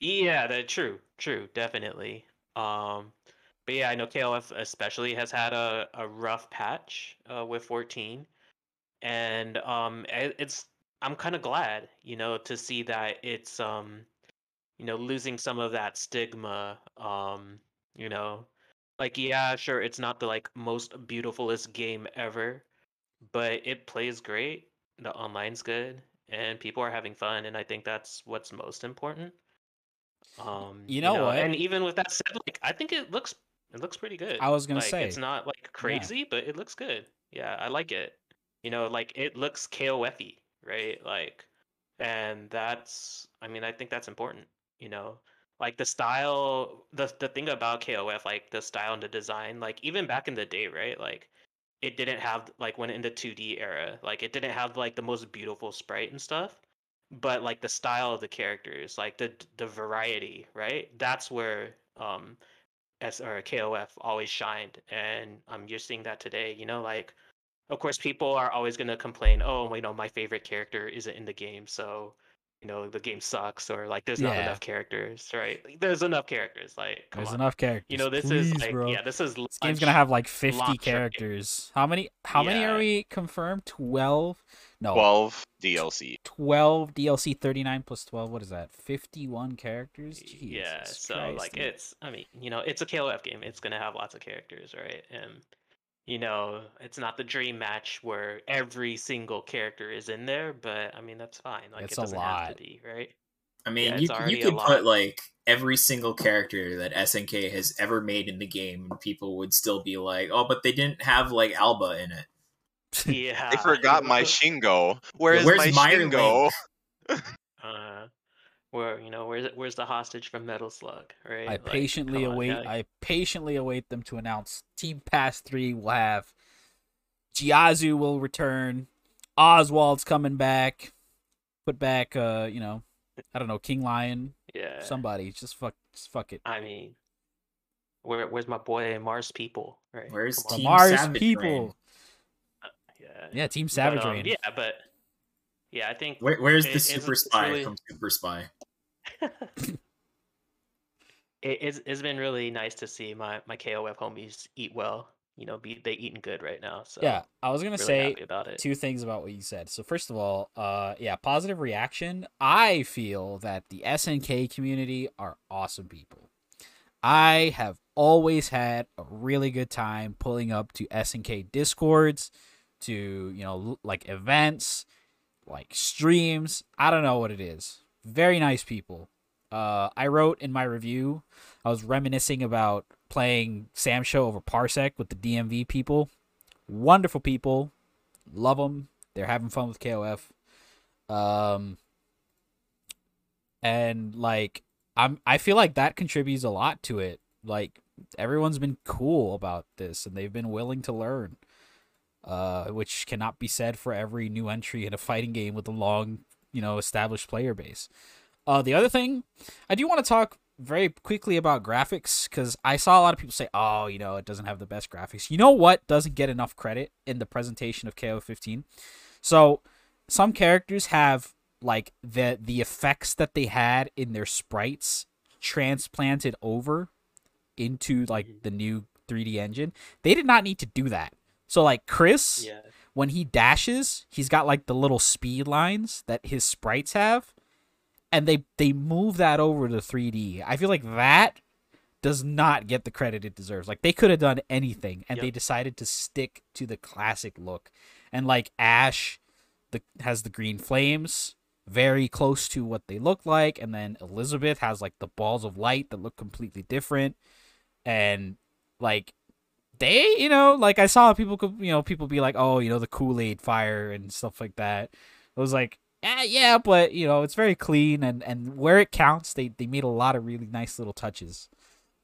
Yeah, that true, true, definitely. Um, but yeah, I know KOF especially has had a, a rough patch uh, with 14, and um, it- it's I'm kind of glad, you know, to see that it's um, you know, losing some of that stigma. Um, you know, like yeah, sure, it's not the like most beautifulest game ever, but it plays great. The online's good, and people are having fun, and I think that's what's most important. Um, You know what? And even with that said, like I think it looks it looks pretty good. I was gonna like, say, it's not like crazy, but it looks good. Yeah, I like it. You know, like it looks KOF-y, right? Like, and that's I mean, I think that's important. You know, like the style, the the thing about KOF, like the style and the design, like even back in the day, right? Like it didn't have like when in the 2D era, like it didn't have like the most beautiful sprite and stuff, but like the style of the characters, like the the variety, right? That's where um S or KOF always shined, and um you're seeing that today. You know, like of course people are always gonna complain, oh, you know, my favorite character isn't in the game, so you know the game sucks, or like there's not Yeah. enough characters, right? Like, there's enough characters, like come There's on. enough characters. You know, this Please, is like bro. yeah, this is This game's gonna have like 50 characters. How many? How many are we confirmed? 12? No, 12 DLC. 12 DLC 39 plus 12 what is that 51 characters yeah so Christ, like dude. it's i mean you know it's a kof game it's going to have lots of characters right and you know it's not the dream match where every single character is in there but i mean that's fine like It's it doesn't have lot. to be right I mean, Yeah, you, you could put like every single character that SNK has ever made in the game, and people would still be like, "Oh, but they didn't have like Alba in it." yeah They forgot my Shingo. Where's, where's my Meyer Shingo? uh where you know where's where's the hostage from metal slug right? I Like, patiently come on, await. I patiently await them to announce Team Pass 3 will have Giazu will return Oswald's coming back put back uh you know I don't know King Lion yeah. somebody just fuck just fuck it. I mean where, where's my boy mars people right? Where's Team Mars Savage people. Reign? yeah. Yeah Team But, Savage um, Reign. yeah but yeah i think Where, where's It- the it's- Super Spy really- from Super Spy? It, it's, it's been really nice to see my my KOF homies eat well. You know, be they eating good right now. So yeah I was gonna really say about it. two things about what you said. So first of all, uh yeah, positive reaction. I feel that the SNK community are awesome people. I have always had a really good time pulling up to SNK discords, to, you know, like events, like streams. I don't know what it is. Very nice people. Uh, I wrote in my review, I was reminiscing about playing SamSho over Parsec with the DMV people. Wonderful people, love them. They're having fun with KOF. Um, and like I'm, I feel like that contributes a lot to it. Like everyone's been cool about this, and they've been willing to learn. Uh, which cannot be said for every new entry in a fighting game with a long, you know, established player base. Uh, the other thing, I do want to talk very quickly about graphics because I saw a lot of people say, "Oh, you know, it doesn't have the best graphics." You know what doesn't get enough credit in the presentation of KO 15? So, some characters have like the the effects that they had in their sprites transplanted over into like the new 3D engine. They did not need to do that. So like Chris, Yeah. When he dashes, he's got like the little speed lines that his sprites have, and they they move that over to 3D. I feel like that does not get the credit it deserves. Like they could have done anything, and they decided to stick to the classic look. And like Ash, the has the green flames, very close to what they look like, and then Elizabeth has like the balls of light that look completely different, and like they, you know, like I saw people, could, you know, people be like, oh, you know, the Kool Aid fire and stuff like that. I was like, yeah, yeah, but you know, it's very clean and and where it counts, they they made a lot of really nice little touches.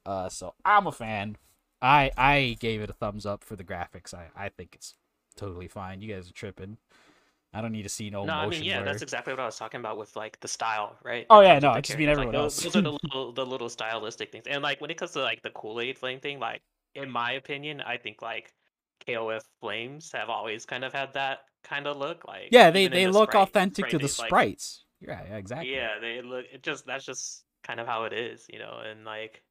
Uh, so I'm a fan. I I gave it a thumbs up for the graphics. I I think it's totally fine. You guys are tripping. I don't need to see no, No, I mean, yeah, blur. that's exactly what I was talking about with like the style, right? Oh, yeah, no, I just mean everyone like, else. those, those are the little, the little stylistic things, and like when it comes to like the Kool Aid flame thing, like in my opinion, I think like KOF flames have always kind of had that kind of look. Like yeah, they they the look sprite- authentic to the sprite, they, like, sprites. Yeah, yeah, exactly. yeah, they look. It just that's just kind of how it is, you know. And like,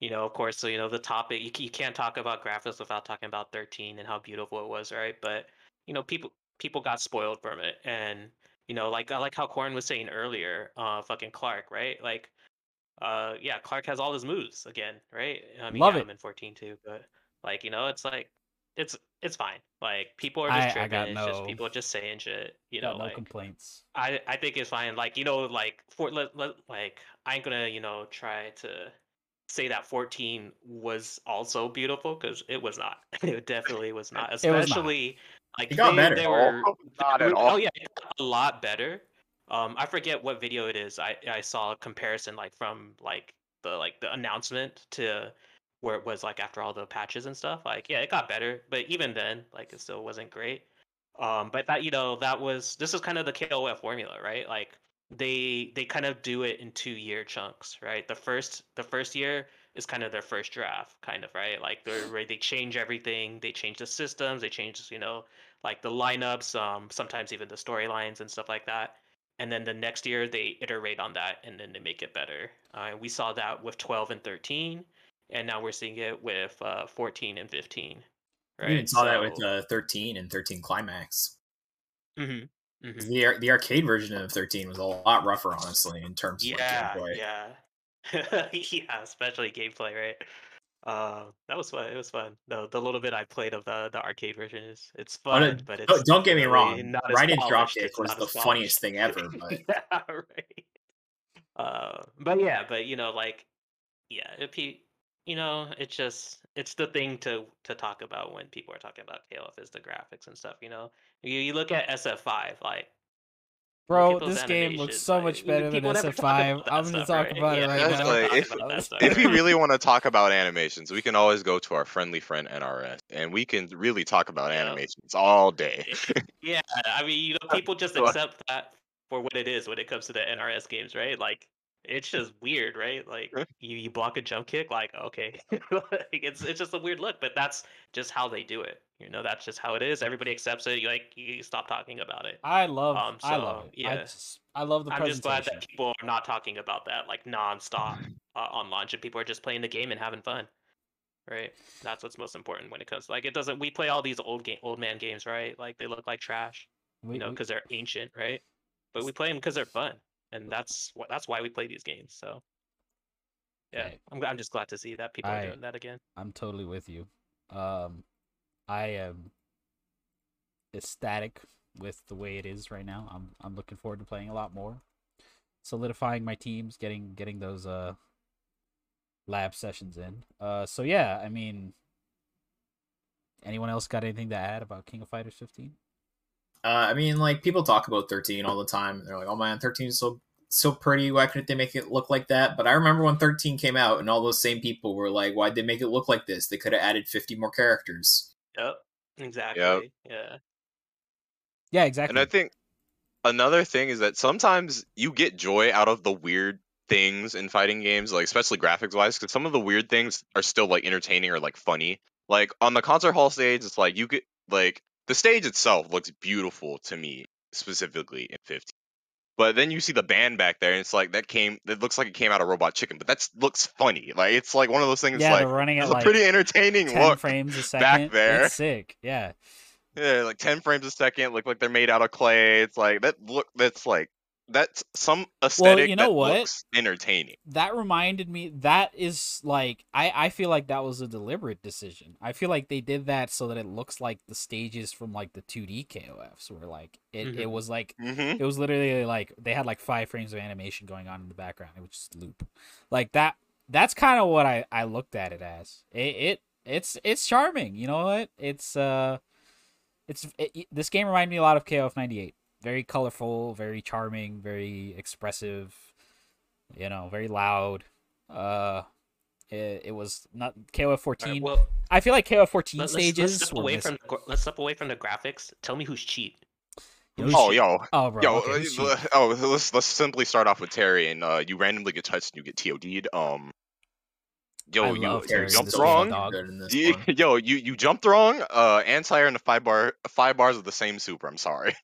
you know, of course, so you know the topic. You, you can't talk about graphics without talking about 13 and how beautiful it was, right? But you know, people people got spoiled from it, and you know, like I like how Coren was saying earlier, uh, fucking Clark, right? Like, uh, yeah, Clark has all his moves again, right? I mean, Love yeah, it. I'm in 14 too, but like, you know, it's like. It's it's fine. Like people are just I tripping. got it's just people just saying shit. You know, no like complaints. I I think it's fine. Like you know, like for let, let, like I ain't gonna you know try to say that 14 was also beautiful because it was not. It definitely was not. It was not. Especially like It got they, better. they Oh, were not at all. Oh yeah, it got a lot better. Um, I forget what video it is. I I saw a comparison like from like the like the announcement to where it was like after all the patches and stuff. Like yeah, it got better, but even then, like it still wasn't great. Um, but that you know that was this is kind of the KOF formula, right? Like they they kind of do it in two year chunks, right? The first the first year is kind of their first draft, kind of right. Like they're they change everything, they change the systems, they change you know like the lineups, um, sometimes even the storylines and stuff like that. And then the next year they iterate on that and then they make it better. Uh, we saw that with 12 and 13, and now we're seeing it with uh, 14 and 15. Right. We even saw that with uh, 13 and 13 Climax. Mhm, mhm. The ar- the arcade version of 13 was a lot rougher, honestly, in terms of like, Yeah, gameplay. yeah, yeah. Especially gameplay, right? Uh, that was fun. It was fun. The the little bit I played of the the arcade version is it's Oh, no, fun, but it's Don't, get me wrong. as Raiden Dropkick was the funniest thing ever, but yeah, right. Uh, but yeah, but you know, like, yeah, if he, you know, it's just it's the thing to to talk about when people are talking about KOF is the graphics and stuff. You know, you, you look at SF5, like Bro, this game looks so like, much better than people SF5. I'm gonna stuff, talk right? about it right now. like, talk if- stuff. if we really want to talk about animations, we can always go to our friendly friend NRS, and we can really talk about Yeah. animations all day. yeah, I mean, you know, people just accept that for what it is when it comes to the NRS games, right? Like, it's just weird, right? Like, you, you block a jump kick, like, okay, like, it's it's just a weird look, but that's just how they do it. You know, that's just how it is. Everybody accepts it. You like, you stop talking about it. I love Um, I love so, it. I yeah. just I love the I'm just glad that people are not talking about that like nonstop uh, on launch, and people are just playing the game and having fun. Right, that's what's most important when it comes. Like, it doesn't. We play all these old game, old man games, right? Like, they look like trash We- you know, because they're ancient, right? But we play them because they're fun, and that's what that's why we play these games. So, yeah, Right. I'm I'm just glad to see that people I- are doing that again. I'm totally with you. Um, I am ecstatic with the way it is right now. I'm I'm looking forward to playing a lot more. solidifying my teams, getting getting those uh lab sessions in. Uh, so yeah, I mean, anyone else got anything to add about King of Fighters 15? Uh, I mean, like people talk about 13 all the time. They're like, "Oh man, 13 is so so pretty. Why couldn't they make it look like that?" But I remember when 13 came out, and all those same people were like, "Why'd they make it look like this? They could have added 50 more characters." Yep. Exactly. Yep. Yeah. Yeah, exactly. And I think another thing is that sometimes you get joy out of the weird things in fighting games, like especially graphics wise, because some of the weird things are still like entertaining or like funny. Like on the concert hall stage, it's like you get like the stage itself looks beautiful to me specifically in 15. But then you see the band back there, and it's like that came. It looks like it came out of Robot Chicken, but that looks funny. Like it's like one of those things. yeah, like they're running at like pretty entertaining 10 look. frames a second. back there. It's sick. Yeah. Yeah, like ten frames a second, look like they're made out of clay. It's like that look. That's like that's some aesthetic you know that what? looks entertaining. that reminded me that is like I I feel like that was a deliberate decision. I feel like they did that so that it looks like the stages from like the 2D KOFs where like it, it Mhm. was like Mm-hmm. it was literally like they had like 5 frames of animation going on in the background. It would just loop. Like that that's kind of what I I looked at it as. It, it it's it's charming, you know what? It's uh it's it, this game reminded me a lot of KOF 98. Very colorful, very charming, very expressive, you know, very loud. Uh, it, it was not KOF All 14. right, well, I feel like KOF 14 let, us stages let's step away from the, let's step away from the graphics. Tell me who's cheat. You Oh, shit- yo, oh, bro. yo, okay, uh, who's oh, let's let's simply start off with Terry, and uh, you randomly get touched and you get TOD'd. Um, yo, I you, love you jumped wrong. dog. Good in this You- yo, you you jumped wrong. Uh, anti and the five bar five bars of the same super. I'm sorry.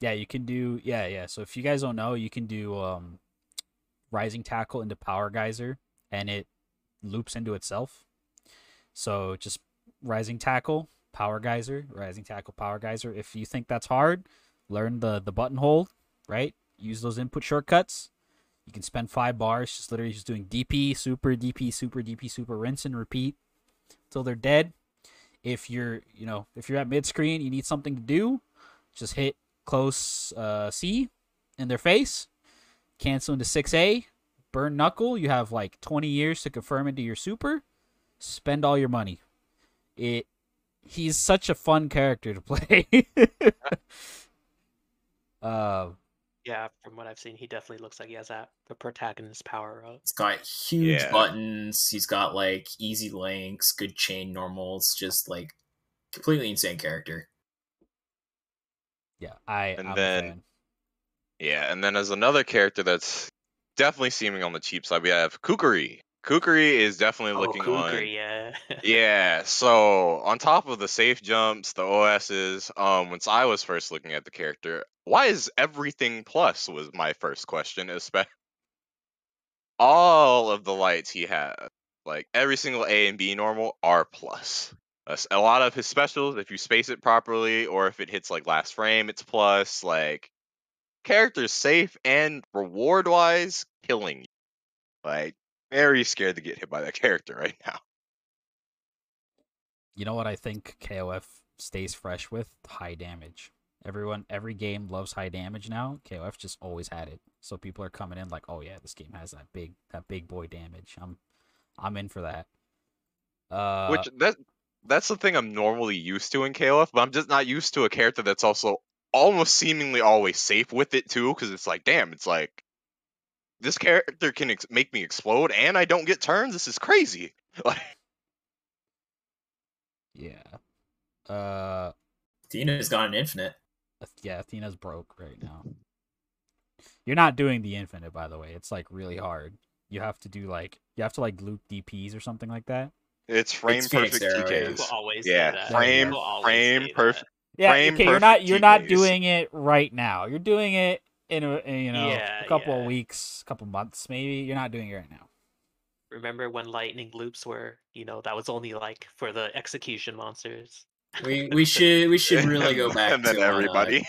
Yeah, you can do yeah, yeah. So if you guys don't know, you can do um rising tackle into power geyser and it loops into itself. So just rising tackle, power geyser, rising tackle, power geyser. If you think that's hard, learn the the button hold, right? Use those input shortcuts. You can spend 5 bars just literally just doing DP, super, DP, super, DP, super, rinse and repeat till they're dead. If you're, you know, if you're at mid screen, you need something to do, just hit close uh, C in their face, cancel into 6A, burn knuckle. You have like 20 years to confirm into your super. Spend all your money. It he's such a fun character to play. uh Yeah, from what I've seen, he definitely looks like he has that the protagonist power up. It's got huge Yeah. buttons. He's got like easy links, good chain normals, just like completely insane character. Yeah, I And I'm a then- fan. Yeah, and then as another character that's definitely seeming on the cheap side, we have Kukri. Kukri is definitely Oh, looking Cougar, on. yeah. Yeah, so on top of the safe jumps, the OSs, um, once I was first looking at the character, why is everything plus was my first question, especially all of the lights he has, like every single A and B normal are plus. A A lot of his specials, if you space it properly, or if it hits like last frame, it's plus. Like character's safe and reward wise, killing you. Like very scared to get hit by that character right now. You know what I think KOF stays fresh with? High damage. Everyone every game loves high damage now. KOF just always had it. So people are coming in like, "Oh yeah, this game has that big that big boy damage." I'm I'm in for that. Uh Which that that's the thing I'm normally used to in KOF, but I'm just not used to a character that's also almost seemingly always safe with it too, because it's like, damn, it's like this character can ex- make me explode, and I don't get turns. This is crazy. Like, yeah. Uh Athena's got an infinite. Yeah, Athena's broke right now. You're not doing the infinite by the way. It's like really hard. You have to do like you have to like loop DPs or something like that. It's frame It's perfect Arrow, yeah. TKs. Always Yeah, that. frame- always frame perfect- Yeah, Frame okay, you're not you're not doing it right now. You're doing it in a in, you know Yeah, a couple yeah. of weeks, couple months maybe. You're not doing it right now. Remember when lightning loops were, you know, that was only like for the execution monsters. We we should we should really go back and then to uh, everybody.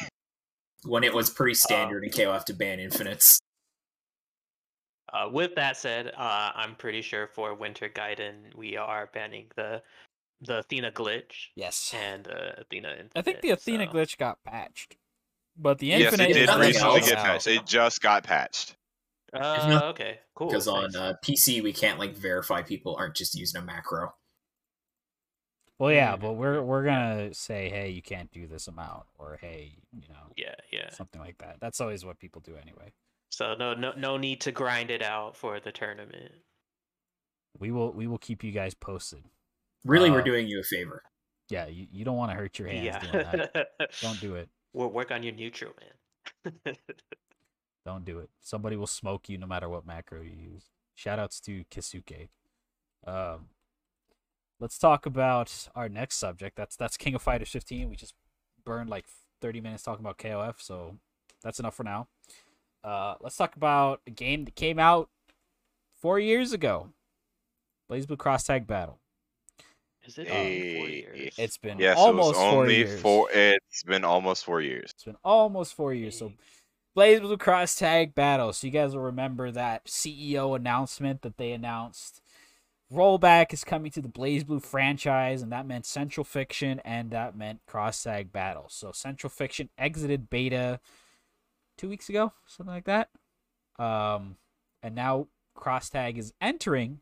when it was pretty standard in KOF to ban infinites. Uh, with that said, uh, I'm pretty sure for Winter Gaiden we are banning the the Athena glitch Yes. and uh, Athena. I think the Athena so- glitch got patched. But the Yes, infinite it did is recently else. get patched. It just got patched. Uh, not- okay, cool. because on uh, PC we can't like verify people aren't just using a macro. Well, yeah, Mm. but we're we're gonna say, hey, you can't do this amount, or hey, you know, yeah, yeah. something like that. That's always what people do anyway. So no, no, no need to grind it out for the tournament. We will we will keep you guys posted. Really, Uh, we're doing you a favor. Yeah, you, you don't want to hurt your hands yeah. doing that. Don't do it. We'll work on your neutral, man. Don't do it. Somebody will smoke you no matter what macro you use. Shoutouts to Kisuke. Um, let's talk about our next subject. That's that's King of Fighters 15. We just burned like 30 minutes talking about KOF, so that's enough for now. Uh, let's talk about a game that came out four years ago. BlazBlue Cross Tag Battle. Is it only four Hey, years? It's been Yes, almost it was four only years. four. It's been almost four years. It's been almost four years. So, BlazBlue Cross Tag Battle. So, you guys will remember that CEO announcement that they announced. Rollback is coming to the BlazBlue franchise, and that meant Central Fiction and that meant Cross Tag Battle. So, Central Fiction exited beta two weeks ago, something like that. Um, and now Cross Tag is entering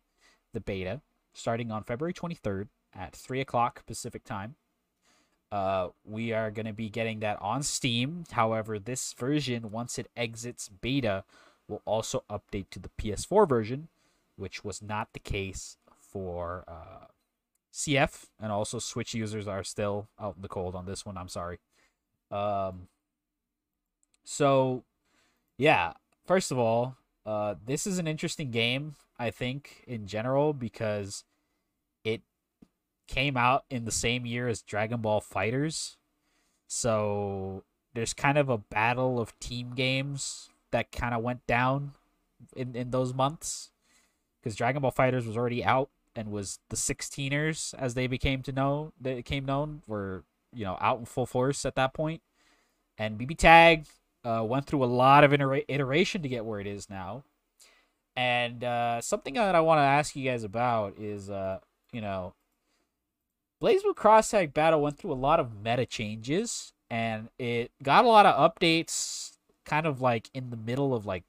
the beta starting on February 23rd at 3 o'clock Pacific time. Uh, we are going to be getting that on Steam. However, this version, once it exits beta, will also update to the PS4 version, which was not the case for uh, CF. And also, Switch users are still out in the cold on this one. I'm sorry. Um, so, yeah, first of all, uh, this is an interesting game, I think, in general, because it came out in the same year as Dragon Ball FighterZ. So there's kind of a battle of team games that kind of went down in, in those months because Dragon Ball FighterZ was already out and was the 16ers as they became to know that it came known were you know out in full force at that point and BB Tag uh, went through a lot of itera- iteration to get where it is now and uh, something that I want to ask you guys about is uh, you know BlazBlue Cross Tag Battle went through a lot of meta changes and it got a lot of updates kind of like in the middle of like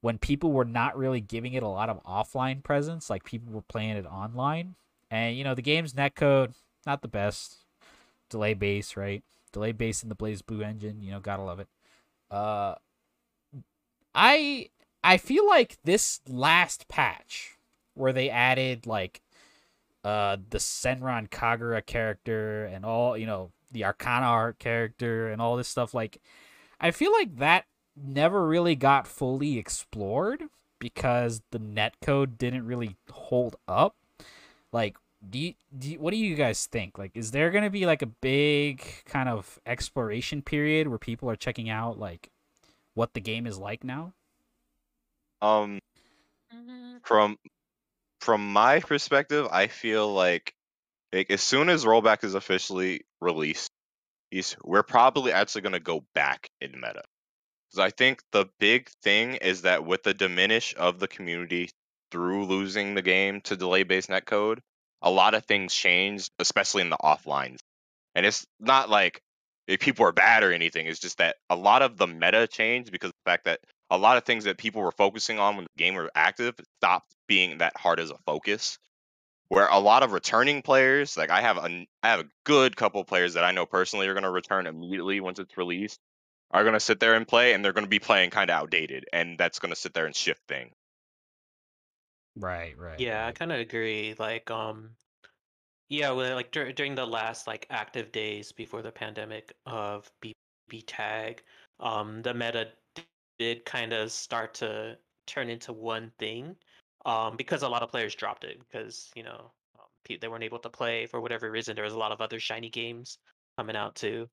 when people were not really giving it a lot of offline presence, like people were playing it online. And you know, the game's netcode, not the best. Delay base, right? Delay base in the BlazBlue engine, you know, gotta love it. Uh I I feel like this last patch where they added like uh the Senran Kagura character and all you know the Arcana Heart character and all this stuff like I feel like that never really got fully explored because the netcode didn't really hold up. Like do you, do you, what do you guys think? Like is there going to be like a big kind of exploration period where people are checking out like what the game is like now? Um, from from my perspective, I feel like, like as soon as rollback is officially released, we're probably actually going to go back in meta. Because I think the big thing is that with the diminish of the community through losing the game to delay based netcode, a lot of things changed, especially in the offlines. And it's not like if people are bad or anything. It's just that a lot of the meta changed because the fact that a lot of things that people were focusing on when the game were active stopped being that hard as a focus. Where a lot of returning players, like I have a, I have a good couple players that I know personally are going to return immediately once it's released, are going to sit there and play, and they're going to be playing kind of outdated, and that's going to sit there and shift things. Right right Yeah, I right. kind of agree. Like, um, yeah, well, like dur- during the last like active days before the pandemic of BB tag, um, the meta did kind of start to turn into one thing, um, because a lot of players dropped it because you know um, they weren't able to play for whatever reason. There was a lot of other shiny games coming out too.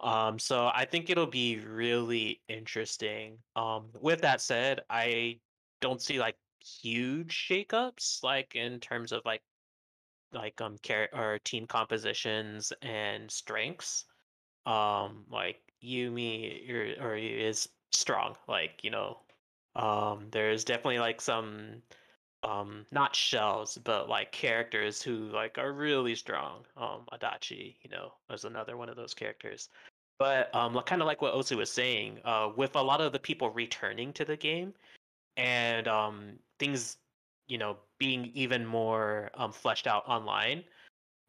Um, so I think it'll be really interesting. Um, with that said, I don't see like huge shakeups, like in terms of like like um char- or team compositions and strengths. Um, like Yumi you're, or is strong. Like you know, um, there's definitely like some um not shells but like characters who like are really strong um adachi you know is another one of those characters But um, kind of like what Osu was saying, uh, with a lot of the people returning to the game, and um, things, you know, being even more um, fleshed out online,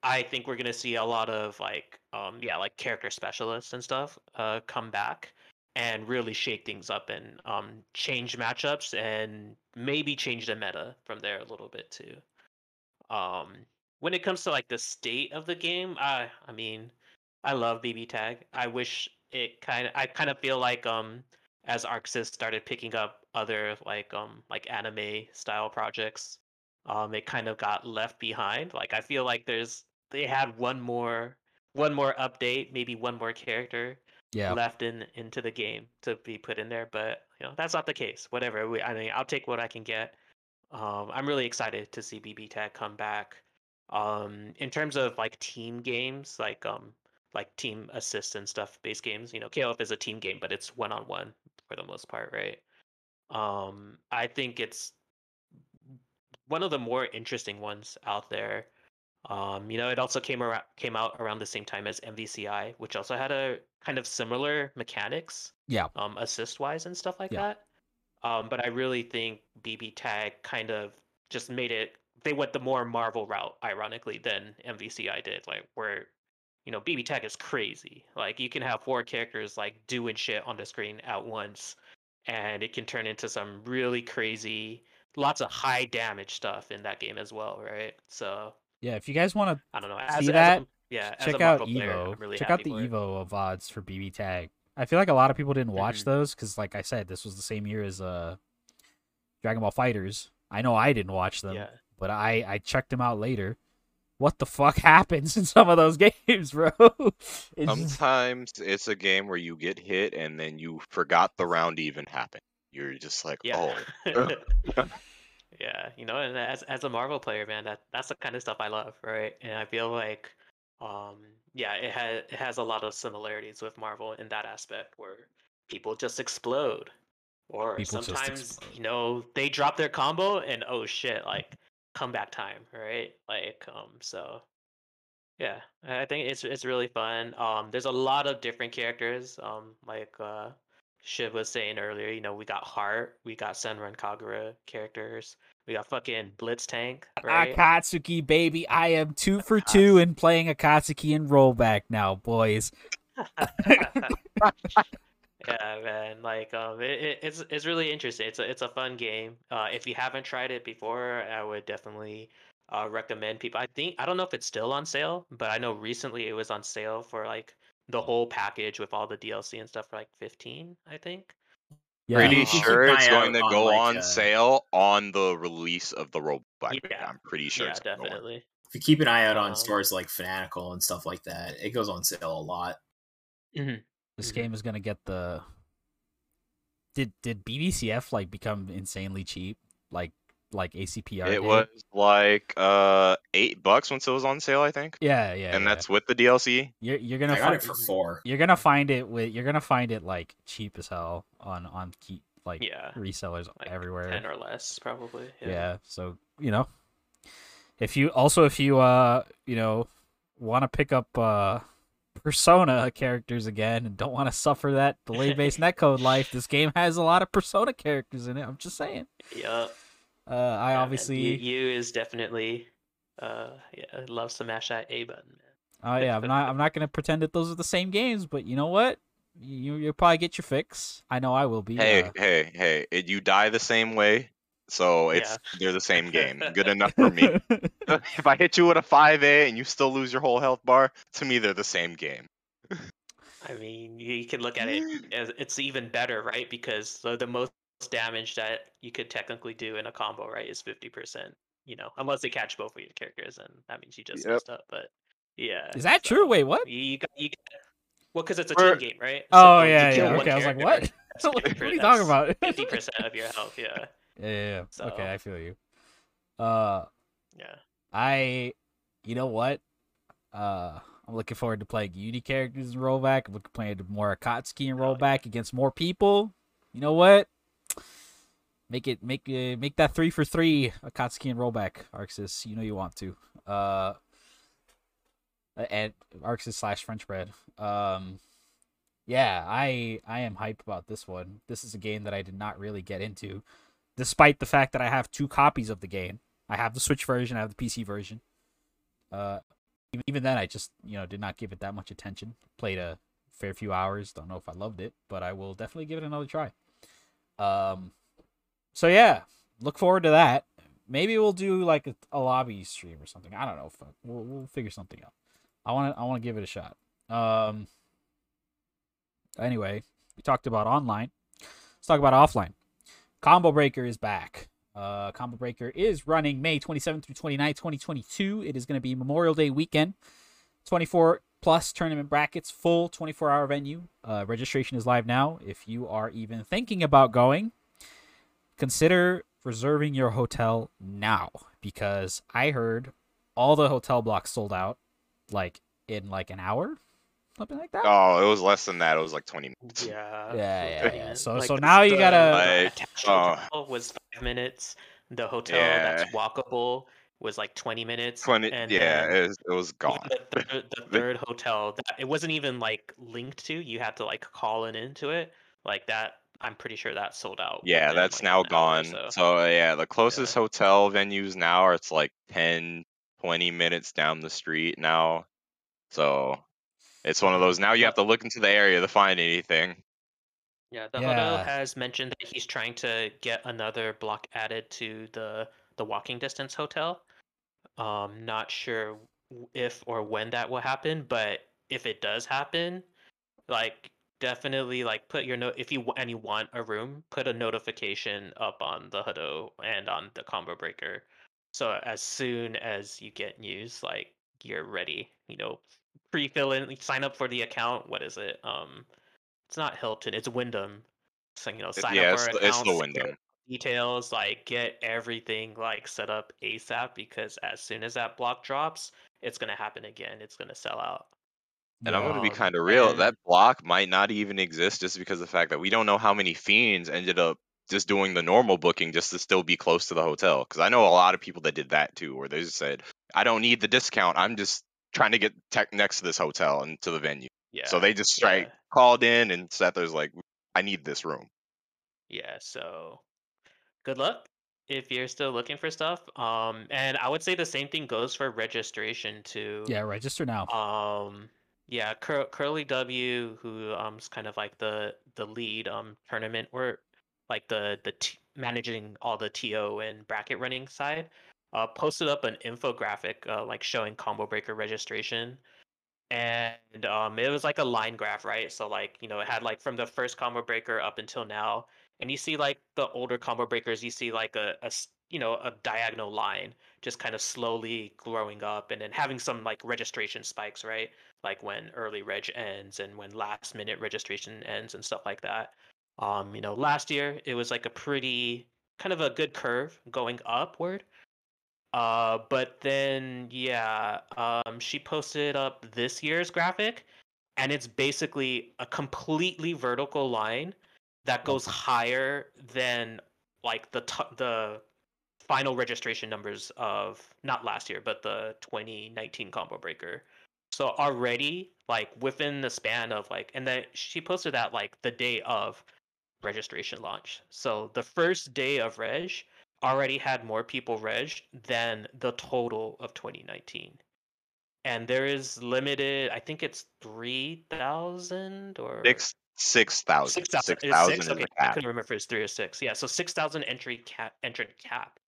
I think we're gonna see a lot of like, um, yeah, like character specialists and stuff uh, come back and really shake things up and um, change matchups and maybe change the meta from there a little bit too. Um, when it comes to like the state of the game, I I mean, I love BB Tag. I wish it kind of I kind of feel like um as Arc Sys started picking up other like um like anime style projects, um it kind of got left behind. Like I feel like there's they had one more one more update, maybe one more character Yeah. left in into the game to be put in there, but you know that's not the case. Whatever. We, I mean, I'll take what I can get. Um, I'm really excited to see BB Tag come back. Um, in terms of like team games, like um, like team assist and stuff, base games. You know, KOF is a team game, but it's one on one for the most part, right? Um, I think it's one of the more interesting ones out there. Um, you know, it also came around came out around the same time as MVCI, which also had a kind of similar mechanics, Yeah. um, assist wise and stuff like Yeah. that. Um, but I really think BB Tag kind of just made it. They went the more Marvel route, ironically, than MVCI did. Like where, you know, BB Tag is crazy. Like you can have four characters like doing shit on the screen at once, and it can turn into some really crazy, lots of high damage stuff in that game as well, right? So Yeah. If you guys want to I don't know. See As, as a- that? yeah, as check out player, Evo. I'm really check out the. Evo of odds for BB Tag. I feel like a lot of people didn't watch Mhm. those because, like I said, this was the same year as uh, Dragon Ball FighterZ. I know I didn't watch them, Yeah. but I I checked them out later. What the fuck happens in some of those games, bro? It's just- Sometimes it's a game where you get hit and then you forgot the round even happened. You're just like, Yeah. oh, yeah, you know, and as as a Marvel player, man, that that's the kind of stuff I love, right? And I feel like um yeah, it has it has a lot of similarities with Marvel in that aspect where people just explode. Or People just sometimes, explode. you know, they drop their combo and oh shit, like comeback time, right? Like um so yeah, I think it's it's really fun. Um, there's a lot of different characters. Um, like uh, Shib was saying earlier, you know, we got Heart, we got Senran and Kagura characters, we got fucking Blitztank, right? Akatsuki, baby. I am two for two in playing Akatsuki and rollback now, boys. yeah, man. Like, um, it, it, it's it's really interesting. It's a it's a fun game. Uh, if you haven't tried it before, I would definitely uh recommend people. I think I don't know if it's still on sale, but I know recently it was on sale for like the whole package with all the DLC and stuff for like fifteen, I think. Yeah. pretty you sure it's going to go like, on uh, sale on the release of the rollback. Yeah. I'm pretty sure yeah, it's gonna go on. definitely. If you keep an eye out on Um, stores like Fanatical and stuff like that, it goes on sale a lot. This Mhm. game is gonna get the. Did did BBCF like become insanely cheap? Like like ACPR? It did? was like uh eight bucks once it was on sale, I think, Yeah, yeah. and yeah. that's with the DLC. you're you're gonna I got find it for four. you're gonna find it with you're gonna find it like cheap as hell on on key like Yeah, resellers like everywhere. ten or less, probably. yeah. so you know if you also if you uh you know want to pick up uh persona characters again and don't want to suffer that delay based netcode life this game has a lot of persona characters in it i'm just saying Yep. uh i Yeah, man. obviously you, you is definitely uh yeah loves to mash that A button, man. oh yeah i'm not i'm not gonna pretend that those are the same games but you know what you you'll probably get your fix i know i will be Hey, uh, hey, hey! It, you die the same way, so it's Yeah. they're the same game. Good enough for me. if I hit you with a five A and you still lose your whole health bar, to me they're the same game. I mean, you you can look at it as it's even better, right? Because the, the most damage that you could technically do in a combo, right, is fifty percent. You know, unless they catch both of your characters, and that means you just Yep. messed up. But yeah, is that so true wait what You, you got you. Got, well, because it's a We're- team game, right? oh you yeah yeah okay i was like what what are you talking about Fifty percent of your health, yeah, yeah, yeah, yeah. So- okay i feel you uh yeah. I, you know what? Uh, I'm looking forward to playing Uni characters in rollback. I'm looking forward to more Akatsuki in rollback against more people. You know what? Make it make uh, make that three for three Akatsuki and rollback Arc Sys. You know you want to. Uh, and Arc Sys slash French bread. Um, yeah, I I am hyped about this one. This is a game that I did not really get into, despite the fact that I have two copies of the game. I have the Switch version, I have the PC version. Uh, even, then, I just you know did not give it that much attention. Played a fair few hours. Don't know if I loved it, but I will definitely give it another try. Um, so yeah, look forward to that. Maybe we'll do like a, a lobby stream or something. I don't know. We'll we'll figure something out. I want to I want to give it a shot. Um. Anyway, we talked about online. Let's talk about offline. Combo Breaker is back. Uh, Combo Breaker is running May 27th through 29th, 2022. It is going to be Memorial Day weekend. 24 plus tournament brackets, full 24 hour venue. Uh, registration is live now. If you are even thinking about going, consider reserving your hotel now because I heard all the hotel blocks sold out like in like an hour, something like that. Oh, it was less than that. It was like 20 minutes. Yeah. Yeah, yeah, yeah. So- like, so now you gotta- Like, attached uh, hotel was five minutes. The hotel Yeah. that's walkable was like twenty minutes. 20. and yeah, it was, it was gone. The third, the third hotel that it wasn't even like linked to. You had to like call in into it. Like that. I'm pretty sure that sold out. Yeah, that's like, now an hour or gone. so. So uh, yeah, the closest hotel venues now are it's like 10, 20 minutes down the street now. So it's one of those now you have to look into the area to find anything. Yeah, the Yeah. has mentioned that he's trying to get another block added to the the walking distance hotel. Um, not sure if or when that will happen, but if it does happen, like definitely like put your note if you and you want a room, put a notification up on the Hado and on the combo breaker. So as soon as you get news, like you're ready, you know, pre-fill in, sign up for the account. What is it? Um, it's not Hilton, it's Wyndham. So you know, It- sign yeah, up it's, for it's accounts, the get window. details, like get everything like set up ASAP because as soon as that block drops, it's gonna happen again. It's gonna sell out. And I'm gonna be Um, kind of real. and- That block might not even exist just because of the fact that we don't know how many fiends ended up just doing the normal booking just to still be close to the hotel. Because I know a lot of people that did that too, where they just said, "I don't need the discount. I'm just trying to get tech next to this hotel and to the venue." Yeah. So they just straight yeah. called in, and Seth was like, "I need this room." Yeah, so good luck if you're still looking for stuff. Um, and I would say the same thing goes for registration too. Yeah, register now. Um, yeah, Cur- Curly W, who um is kind of like the the lead um tournament or like the the t- managing all the TO and bracket running side, uh, posted up an infographic uh, like showing combo breaker registration, and um it was like a line graph, right? So like you know it had like from the first combo breaker up until now, and you see like the older combo breakers, you see like a, a you know a diagonal line just kind of slowly growing up and then having some like registration spikes, right? Like when early reg ends and when last minute registration ends and stuff like that. Um, you know, last year it was like a pretty kind of a good curve going upward. Uh, but then yeah, um, she posted up this year's graphic, and it's basically a completely vertical line that goes higher than like the t- the final registration numbers of not last year but the 2019 combo breaker. So already like within the span of like and then she posted that like the day of registration launch. So the first day of reg already had more people reg than the total of 2019 and there is limited i think it's 3000 or Six six thousand. Six thousand. Six It's thousand six? Okay, the I couldn't remember if it's three or six. Yeah, so six thousand entry cap entrant cap.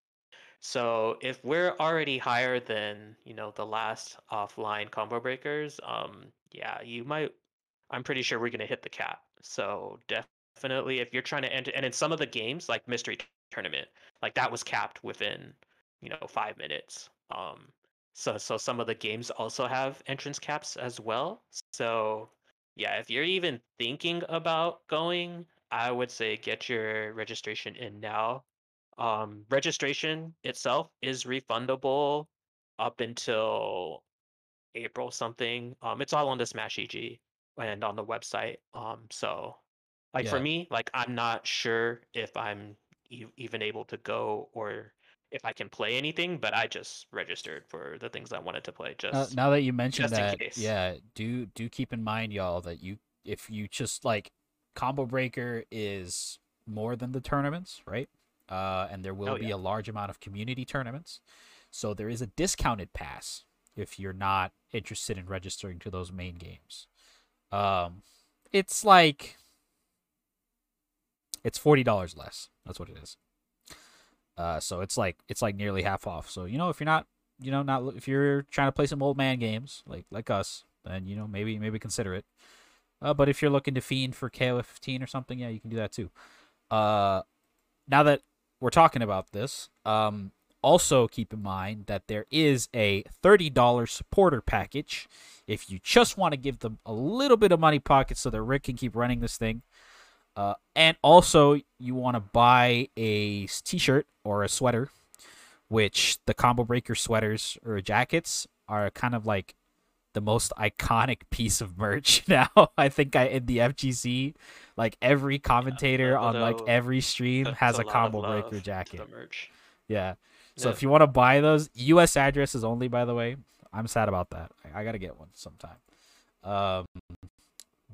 So if we're already higher than you know the last offline combo breakers, um, yeah, you might. I'm pretty sure we're gonna hit the cap. So definitely, if you're trying to enter, and in some of the games like mystery tournament, like that was capped within you know five minutes. Um, so so some of the games also have entrance caps as well. So yeah, if you're even thinking about going, I would say get your registration in now. Um, registration itself is refundable up until April something. Um, it's all on the smash.gg and on the website. Um, so like for me, like I'm not sure if I'm e- even able to go or if I can play anything, but I just registered for the things I wanted to play. Just Uh, now that you mentioned that, yeah, do do keep in mind, y'all, that you if you just like Combo Breaker is more than the tournaments, right? Uh, and there will Oh, be yeah. a large amount of community tournaments. So there is a discounted pass if you're not interested in registering to those main games. Um, it's like it's forty dollars less. That's what it is. Uh, so it's like it's like nearly half off. So you know, if you're not, you know, not if you're trying to play some old man games like like us, then you know maybe maybe consider it. Uh, but if you're looking to fiend for KOF 15 or something, yeah, you can do that too. Uh, now that we're talking about this, um, also keep in mind that there is a $30 supporter package if you just want to give them a little bit of money pocket so that Rick can keep running this thing. Uh, and also, you want to buy a t shirt or a sweater, which the combo breaker sweaters or jackets are kind of like the most iconic piece of merch now. I think I in the FGC, like every commentator on like every stream has a of combo breaker jacket. Merch. Yeah. So Yeah. if you want to buy those, U.S. addresses only. By the way, I'm sad about that. I, I gotta get one sometime. Um,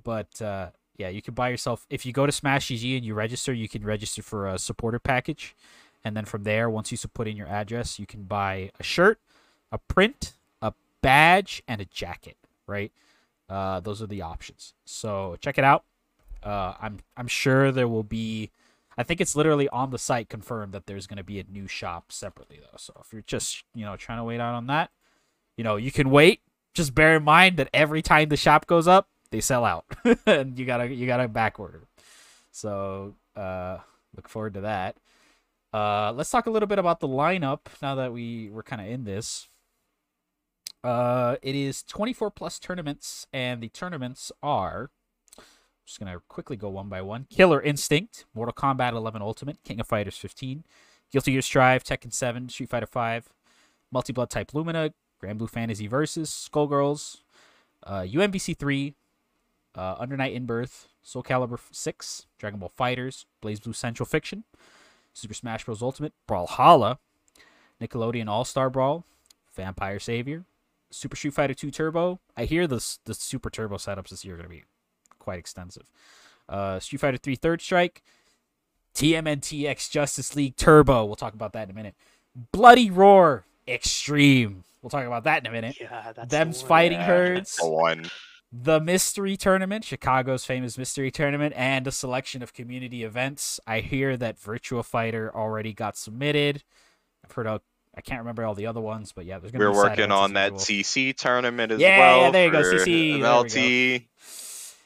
but uh, yeah, you can buy yourself if you go to Smash GG and you register. You can register for a supporter package, and then from there, once you put in your address, you can buy a shirt, a print, a badge, and a jacket. Right. Uh, those are the options. So check it out. Uh, I'm I'm sure there will be. I think it's literally on the site confirmed that there's going to be a new shop separately though. So if you're just you know trying to wait out on that, you know you can wait. Just bear in mind that every time the shop goes up, they sell out, and you gotta you gotta back order. So uh, look forward to that. Uh, let's talk a little bit about the lineup now that we we're kind of in this. Uh, it is 24 plus tournaments, and the tournaments are just gonna quickly go one by one. Killer Instinct, Mortal Kombat 11 Ultimate, King of Fighters 15, Guilty Gear Strive, Tekken 7, Street Fighter 5, Melty Blood Type Lumina, Granblue Fantasy Versus, Skullgirls, uh, UMvC 3, uh, Under Night in Birth, Soul Calibur 6, Dragon Ball FighterZ, Blaze Blue Central Fiction, Super Smash Bros. Ultimate, Brawlhalla, Nickelodeon All Star Brawl, Vampire Savior, Super Street Fighter 2 Turbo. I hear the the Super Turbo setups this year are gonna be quite extensive. Uh, Street Fighter 3 Third Strike, TMNT X Justice League Turbo. We'll talk about that in a minute. Bloody Roar Extreme. We'll talk about that in a minute. Yeah, that's Them's the one. fighting Yeah, herds. The one. The Mystery Tournament, Chicago's famous Mystery Tournament, and a selection of community events. I hear that Virtua Fighter already got submitted. I've heard of, I can't remember all the other ones, but yeah, there's gonna We're be side working on as that. CC tournament as Yeah, well. yeah, there you go, CC, there go. MLT.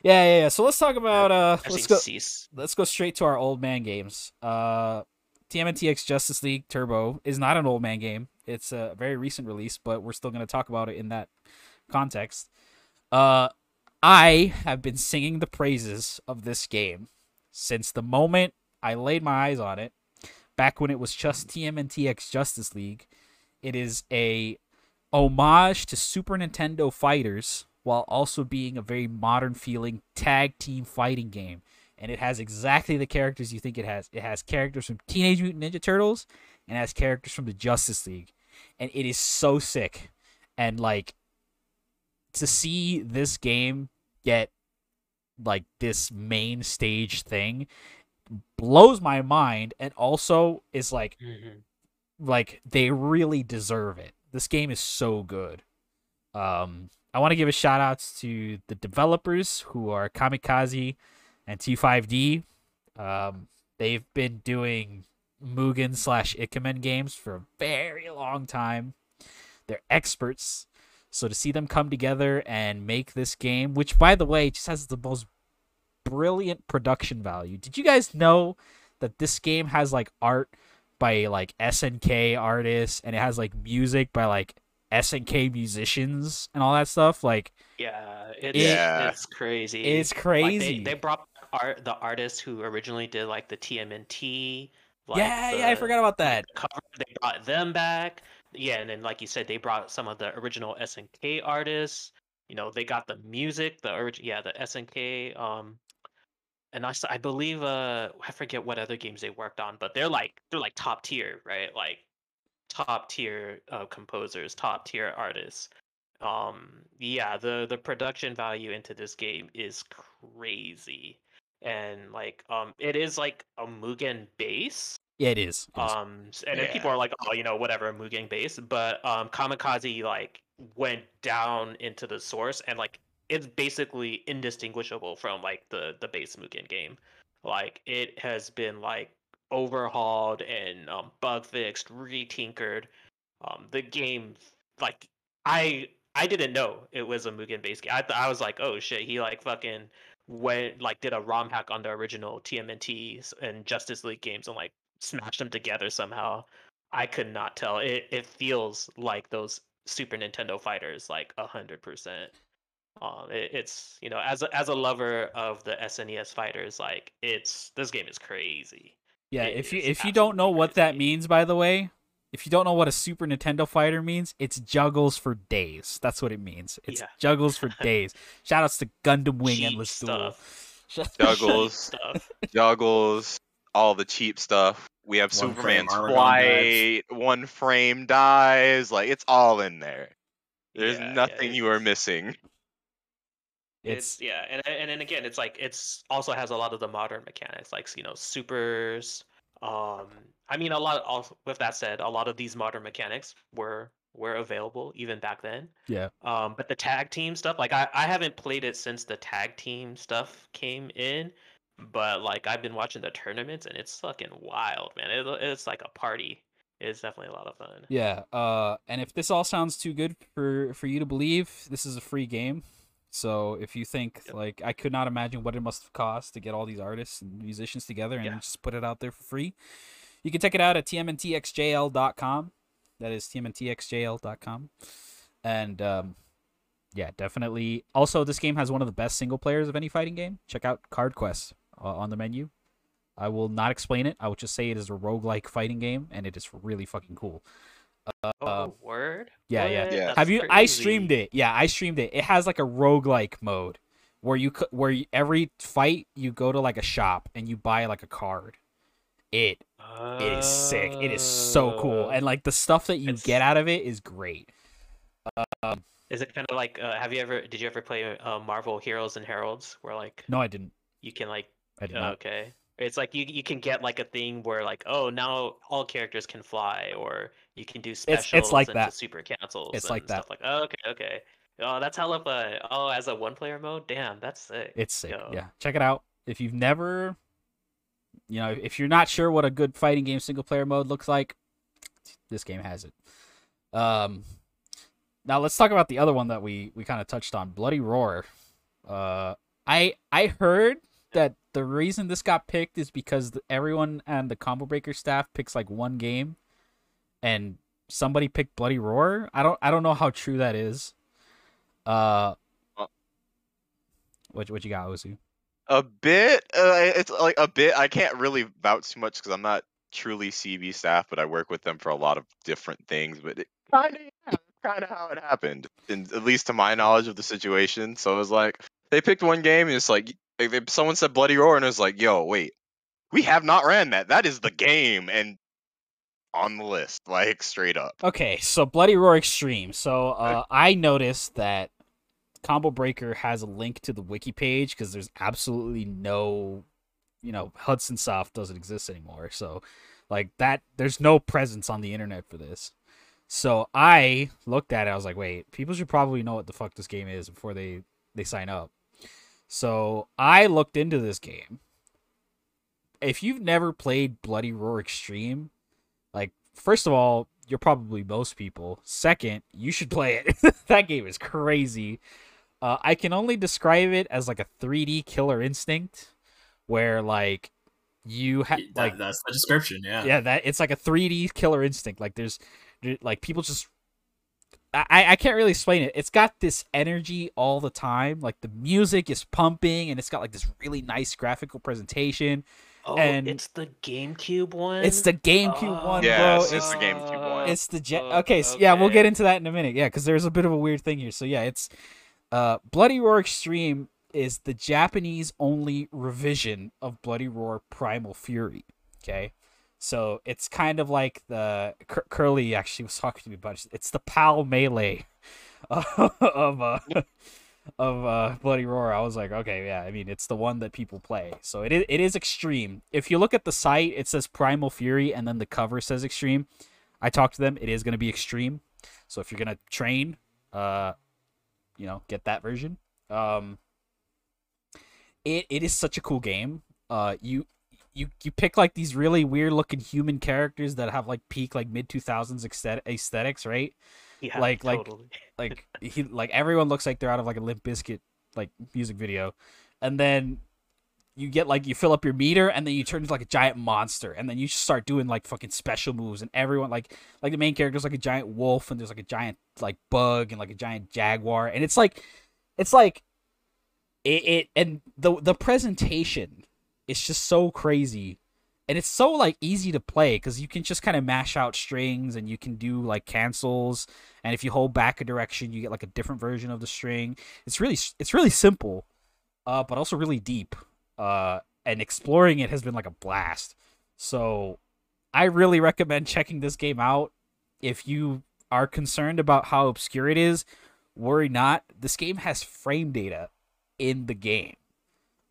Yeah, yeah, yeah. So let's talk about uh I've let's go Cease. let's go straight to our old man games. Uh TMNTX Justice League Turbo is not an old man game. It's a very recent release, but we're still going to talk about it in that context. Uh I have been singing the praises of this game since the moment I laid my eyes on it back when it was just TMNTX Justice League. It is a homage to Super Nintendo fighters while also being a very modern feeling tag team fighting game. And it has exactly the characters you think it has. It has characters from Teenage Mutant Ninja Turtles and has characters from the Justice League. And it is so sick. And like to see this game get like this main stage thing blows my mind and also is like Mhm. like they really deserve it. This game is so good. Um, I want to give a shout outs to the developers who are Kamikaze and T5D. Um, they've been doing Mugen slash Ikemen games for a very long time. They're experts. So to see them come together and make this game, which by the way just has the most brilliant production value. Did you guys know that this game has like art by like SNK artists and it has like music by like SNK musicians and all that stuff? Like Yeah, it's Yeah. it's crazy. it's Like, crazy. they, they brought art the artists who originally did like the TMNT. Like yeah, yeah, I forgot about that. cover. They brought them back. Yeah, and then like you said, they brought some of the original SNK artists. You know, they got the music, the orig- yeah, the SNK. Um, and I believe uh I forget what other games they worked on, but they're like they're like top tier, right? Like top tier uh, composers, top tier artists. um yeah the the production value into this game is crazy and like um it is like a mugen base Yeah, it is. It is. um s- and then people are like oh you know whatever mugen base but um kamikaze like went down into the source and like it's basically indistinguishable from like the the base mugen game like it has been like overhauled and um, bug fixed retinkered um the game like i i didn't know it was a mugen base game i, th- I was like oh shit he like fucking went like did a rom hack on the original tmnt and justice league games and like smashed them together somehow i could not tell it it feels like those super nintendo fighters like a hundred percent um it, it's you know as a, as a lover of the snes fighters like it's this game is crazy yeah, it if you if you don't know absolutely what that means, by the way, if you don't know what a Super Nintendo fighter means, it's juggles for days. That's what it means. It's Yeah. juggles for days. Shoutouts to Gundam Wing Cheap Endless Duel. Juggles, stuff juggles, all the cheap stuff. We have One Superman's armor flight, one frame dies. Like it's all in there. There's Yeah, yeah, nothing you are missing. it's, It's yeah and and then again it's like it's also has a lot of the modern mechanics like you know supers um i mean a lot also with that said a lot of these modern mechanics were were available even back then yeah. um but the tag team stuff like i i haven't played it since the tag team stuff came in but like i've been watching the tournaments and it's fucking wild man it, it's like a party it's definitely a lot of fun Yeah. Uh, and if this all sounds too good for for you to believe, this is a free game. So if you think Yep. like I could not imagine what it must have cost to get all these artists and musicians together and Yeah. just put it out there for free, you can check it out at tmntxjl.com. That is tmntxjl.com. And um, yeah, definitely. Also, this game has one of the best single players of any fighting game. Check out Card Quest uh, on the menu. I will not explain it. I will just say it is a roguelike fighting game, and it is really fucking cool. oh Uh, word yeah, yeah. What? Yeah. That's Have you? I streamed it. Yeah, I streamed it. It has like a roguelike mode where you c- where you, every fight you go to like a shop and you buy like a card. It it is sick. It is so cool, Oh. and like the stuff that you get out of it is great. Is it kind of like? Uh, have you ever? Did you ever play uh, Marvel Heroes and Heralds, where like No, I didn't. you can like? I did oh, not. okay, it's like you you can get like a thing where like oh now all characters can fly, or you can do specials it's like into that. super cancels. It's and like that. Like oh, okay, okay. Oh, that's hella fun. Oh, as a one player mode, damn, that's sick. It's sick. Yo. Yeah, check it out. If you've never, you know, if you're not sure what a good fighting game single player mode looks like, this game has it. Um, now let's talk about the other one that we we kind of touched on, Bloody Roar. Uh, I I heard that the reason this got picked is because everyone and the Combo Breaker staff picks like one game, and somebody picked Bloody Roar. I don't I don't know how true that is. Uh, Uh. what what you got, Ozu? A bit. Uh, it's like a bit. I can't really vouch too much because I'm not truly CB staff, but I work with them for a lot of different things. But it kind of, yeah, kind of how it happened, and at least to my knowledge of the situation. So it was like they picked one game, and it's like if if someone said Bloody Roar, and it was like, "Yo, wait, we have not ran that. That is the game," and on the list, like straight up. Okay, so Bloody Roar Extreme. So uh, I noticed that Combo Breaker has a link to the wiki page because there's absolutely no, you know, Hudson Soft doesn't exist anymore. So, like that, there's no presence on the internet for this. So I looked at it. I was like, wait, people should probably know what the fuck this game is before they they sign up. So I looked into this game. If you've never played Bloody Roar Extreme, like first of all, you're probably most people. Second, you should play it. that game is crazy. Uh, I can only describe it as like a 3D Killer Instinct, where like you have like that's the description. Yeah. yeah that it's like a 3d killer instinct like there's like people just I, I can't really explain it. It's got this energy all the time. Like the music is pumping and it's got like this really nice graphical presentation. Oh, and- it's the GameCube one. It's the GameCube one, Yes, bro. it's the GameCube one. It's the jet. Oh, okay, so yeah, we'll get into that in a minute. Yeah, because there's a bit of a weird thing here. So yeah, it's uh, Bloody Roar Extreme is the Japanese only revision of Bloody Roar Primal Fury. Okay, So it's kind of like the Cur- Curly actually was talking to me about it. It's the PAL melee of uh, of uh, Bloody Roar. I was like, okay, yeah. I mean, it's the one that people play. So it is, it is extreme. If you look at the site, it says Primal Fury, and then the cover says extreme. I talked to them. It is going to be extreme. So if you're gonna train, uh, you know, get that version. Um, it it is such a cool game. Uh, you you you pick like these really weird looking human characters that have like peak like mid two thousands aesthetics, right? Yeah, Like- like- totally. Like he like everyone looks like they're out of like a Limp Bizkit like music video, and then you get like you fill up your meter and then you turn into like a giant monster and then you just start doing like fucking special moves and everyone like like the main character's like a giant wolf and there's like a giant like bug and like a giant jaguar and it's like it's like it, it and the the presentation is just so crazy. And it's so like easy to play because you can just kind of mash out strings and you can do like cancels. And if you hold back a direction you get like a different version of the string. It's really it's really simple uh but also really deep uh and exploring it has been like a blast. So i really recommend checking this game out. If you are concerned about how obscure it is worry not. This game has frame data in the game.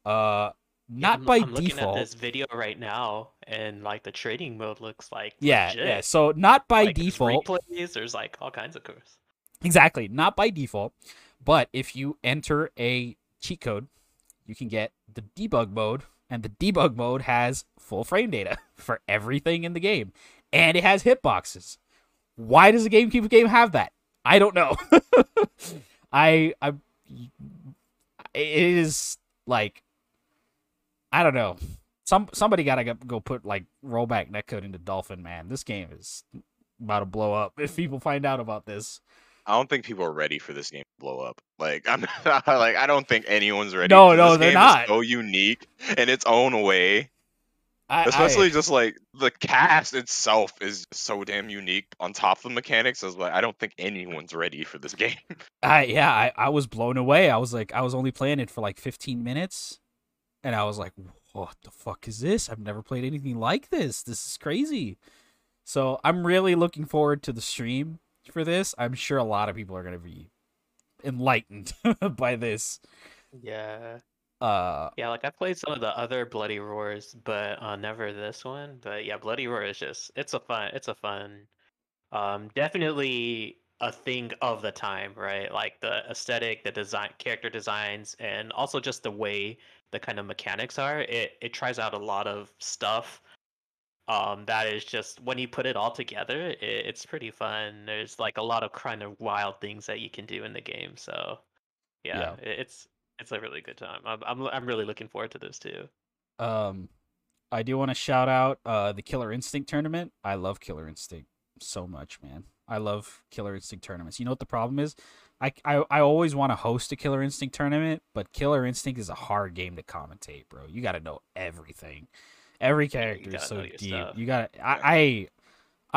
Uh not I'm, by I'm looking at this video right now, and like the trading mode looks like yeah legit. yeah so not by Like, there's default replays. There's like all kinds of curves. Exactly, not by default, but if you enter a cheat code, you can get the debug mode, and the debug mode has full frame data for everything in the game, and it has hitboxes. Why does the GameCube game have that? I don't know. I I it is like I don't know. Some somebody gotta go- go put like rollback netcode into Dolphin. Man, this game is about to blow up if people find out about this. I don't think people are ready for this game to blow up. Like I'm like I don't think anyone's ready. No, no, they're not. So unique in its own way. I, Especially I, just like the cast itself is so damn unique. On top of the mechanics, I was like, I don't think anyone's ready for this game. I yeah, I, I was blown away. I was like, I was only playing it for like 15 minutes, and I was like, what the fuck is this? I've never played anything like this. This is crazy. So I'm really looking forward to the stream for this. I'm sure a lot of people are gonna be enlightened by this. Yeah, Uh, yeah. Like I played some of the other Bloody Roars, but uh, never this one. But yeah, Bloody Roar is just it's a fun it's a fun, um, definitely a thing of the time, right? Like the aesthetic, the design, character designs, and also just the way the kind of mechanics are. It it tries out a lot of stuff. Um, that is just when you put it all together, it, it's pretty fun. There's like a lot of kind of wild things that you can do in the game. So, yeah, Yeah. it- it's it's a really good time. I'm I'm I'm really looking forward to this too. um, I do want to shout out uh the Killer Instinct tournament. I love Killer Instinct so much, man. I love Killer Instinct tournaments. You know what the problem is? I, I, I always want to host a Killer Instinct tournament, but Killer Instinct is a hard game to commentate, bro. You got to know everything. Every character is so deep. stuff. You got I, I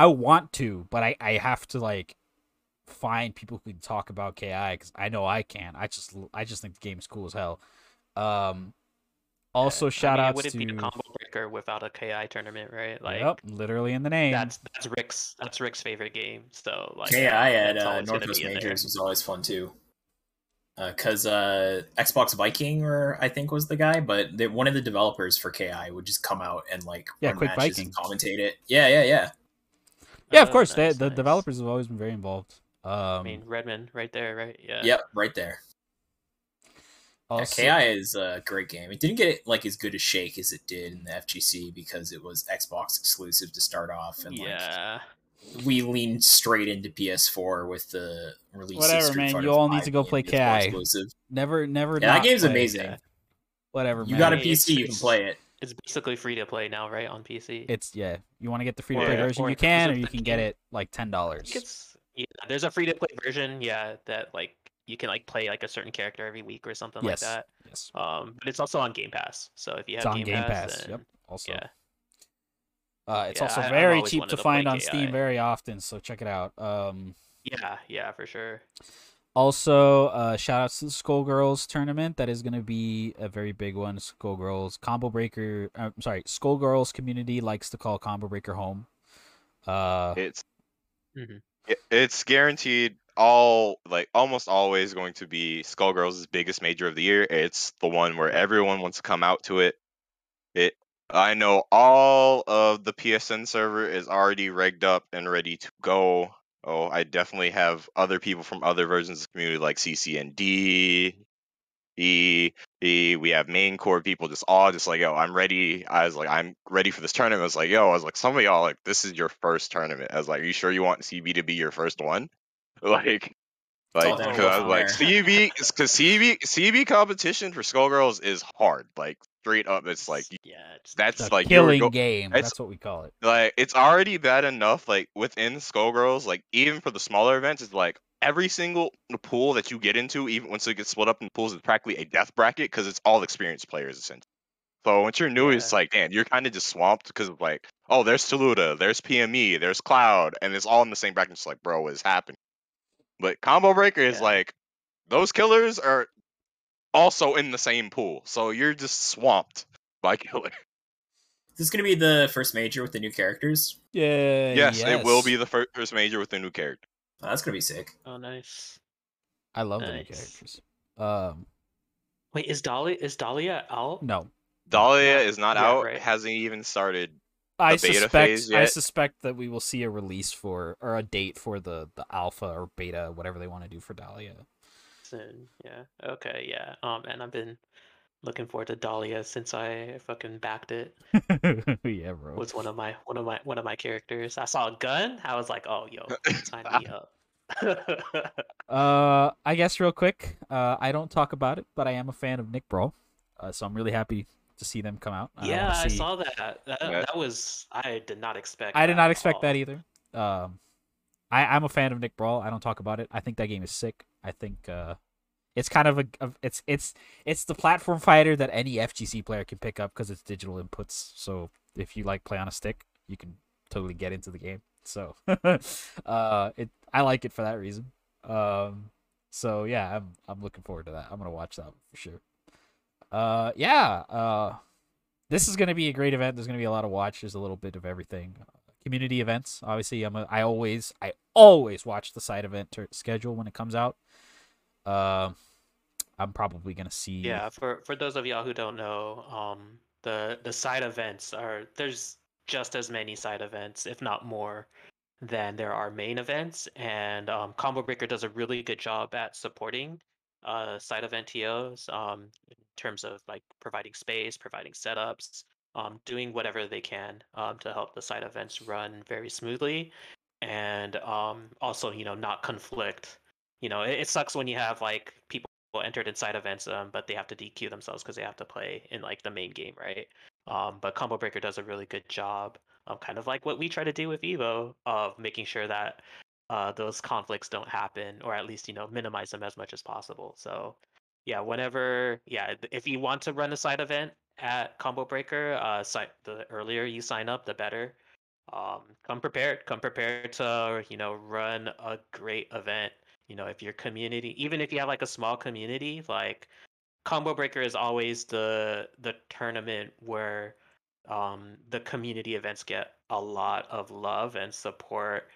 I want to, but I I have to like find people who can talk about KI cuz I know I can. I just I just think the game is cool as hell. Um also shout I mean, outs would it to be a combo breaker without a KI tournament, right? Like Yep, literally in the name. that's that's Rick's that's Rick's favorite game. So like KI at uh, always gonna Northwest be in there. Majors was always fun too. Uh because uh, Xbox Viking, or I think was the guy, but they, one of the developers for KI would just come out and like Yeah, Quick matches Vikings. and commentate it. Yeah, yeah, yeah. yeah, of Oh, course. nice, they, the nice. developers have always been very involved. Um I mean Redmond right there, right? Yeah. Yep, right there. Yeah, KI is a great game. It didn't get like as good a shake as it did in the FGC because it was Xbox exclusive to start off, and Yeah. like we leaned straight into PS4 with the release. Whatever, of Street man, Fighter you all need to go play PS4 KI. Exclusive. never never Yeah, that game's amazing. Yeah. Whatever, You man. got a mean, it's- PC, you can play it. It's basically free to play now, right? On PC. It's yeah. You want to get the free to play Or- version, you can, or you can get it like ten dollars. Yeah, there's a free to play version, yeah, that like you can like play like a certain character every week or something Yes. like that. Yes, Um, but it's also on Game Pass. So if you have it's on Game, Game Pass, Pass. then, Yep. Also, yeah, uh, it's Yeah, also I- very cheap to to find on KI. Steam very often. So check it out. Um, yeah, yeah, for sure. Also, uh, shout outs to the Skullgirls tournament. That is going to be a very big one. Skullgirls Combo Breaker. uh, I'm sorry, Skullgirls community likes to call Combo Breaker home. Uh, It's Mhm. it's guaranteed all like almost always going to be Skullgirls' biggest major of the year. It's the one where mm-hmm. everyone wants to come out to it. It I know all of the PSN server is already rigged up and ready to go. Oh, I definitely have other people from other versions of the community like CCND, E, E. We have main core people just all just like, yo, I'm ready. I was like, I'm ready for this tournament. I was like, yo, I was like, some of y'all like, this is your first tournament. I was like, are you sure you want CB to be your first one? Like, like, I was like. CB, because CB, CB competition for Skullgirls is hard. Like, straight up, it's like yeah, it's that's the like killing go- game. That's what we call it. like it's already bad enough like within Skullgirls, like even for the smaller events, it's like every single pool that you get into, even once it gets split up in pools, is practically a death bracket because it's all experienced players essentially. So once you're new, it's like, damn, you're kind of just swamped because of like, oh, there's Toluta, there's PME, there's Cloud, and it's all in the same bracket. It's like, bro, what is happening? But Combo Breaker is Yeah. like, those killers are also in the same pool, so you're just swamped by killer. This is gonna be the first major with the new characters. Yeah. yes, it will be the fir- first major with the new character. Oh, that's gonna be sick. Oh, nice. I love the new characters. Um, Wait, is Dahlia is Dahlia out? no, Dahlia Not is not yet, out. right? Hasn't even started. I beta suspect phase I suspect that we will see a release for or a date for the the alpha or beta, whatever they want to do for Dahlia. Soon. Yeah. Okay. Yeah. Oh man, I've been looking forward to Dahlia since I fucking backed it. yeah, bro. Was one of my one of my one of my characters. I saw a gun. I was like, oh yo, sign me up. Uh, I guess real quick. Uh, I don't talk about it, but I am a fan of Nick Brawl. Uh, so I'm really happy to see them come out. I yeah, wanna I saw that. That, Yeah. that was I did not expect. I did not expect that either. Um, I I'm a fan of Nick Brawl. I don't talk about it. I think that game is sick. I think uh, it's kind of a of- it's it's it's the platform fighter that any FGC player can pick up because it's digital inputs. So if you like play on a stick, you can totally get into the game. So uh, it I like it for that reason. Um, so yeah, I'm I'm looking forward to that. I'm gonna watch that for sure. Uh, yeah. Uh, this is gonna be a great event. There's gonna be a lot of watches, a little bit of everything. Community events. Obviously, I'm a, I always I always watch the side event ter- schedule when it comes out. Um, I'm probably gonna see. Yeah, for for those of y'all who don't know, um, the the side events are there's just as many side events, if not more, than there are main events, and um, Combo Breaker does a really good job at supporting uh side event TOs um terms of like providing space, providing setups, um, doing whatever they can um to help the side events run very smoothly, and um also you know not conflict. You know, it, it sucks when you have like people entered inside events, um, but they have to DQ themselves because they have to play in like the main game, right? Um, but Combo Breaker does a really good job, kind of like what we try to do with Evo, of making sure that uh, those conflicts don't happen, or at least you know minimize them as much as possible. So, yeah, whenever, yeah, if you want to run a side event at Combo Breaker, uh, si- the earlier you sign up, the better. Um, come prepared. Come prepared to you know run a great event you know if your community even if you have like a small community like combo breaker is always the the tournament where um the community events get a lot of love and support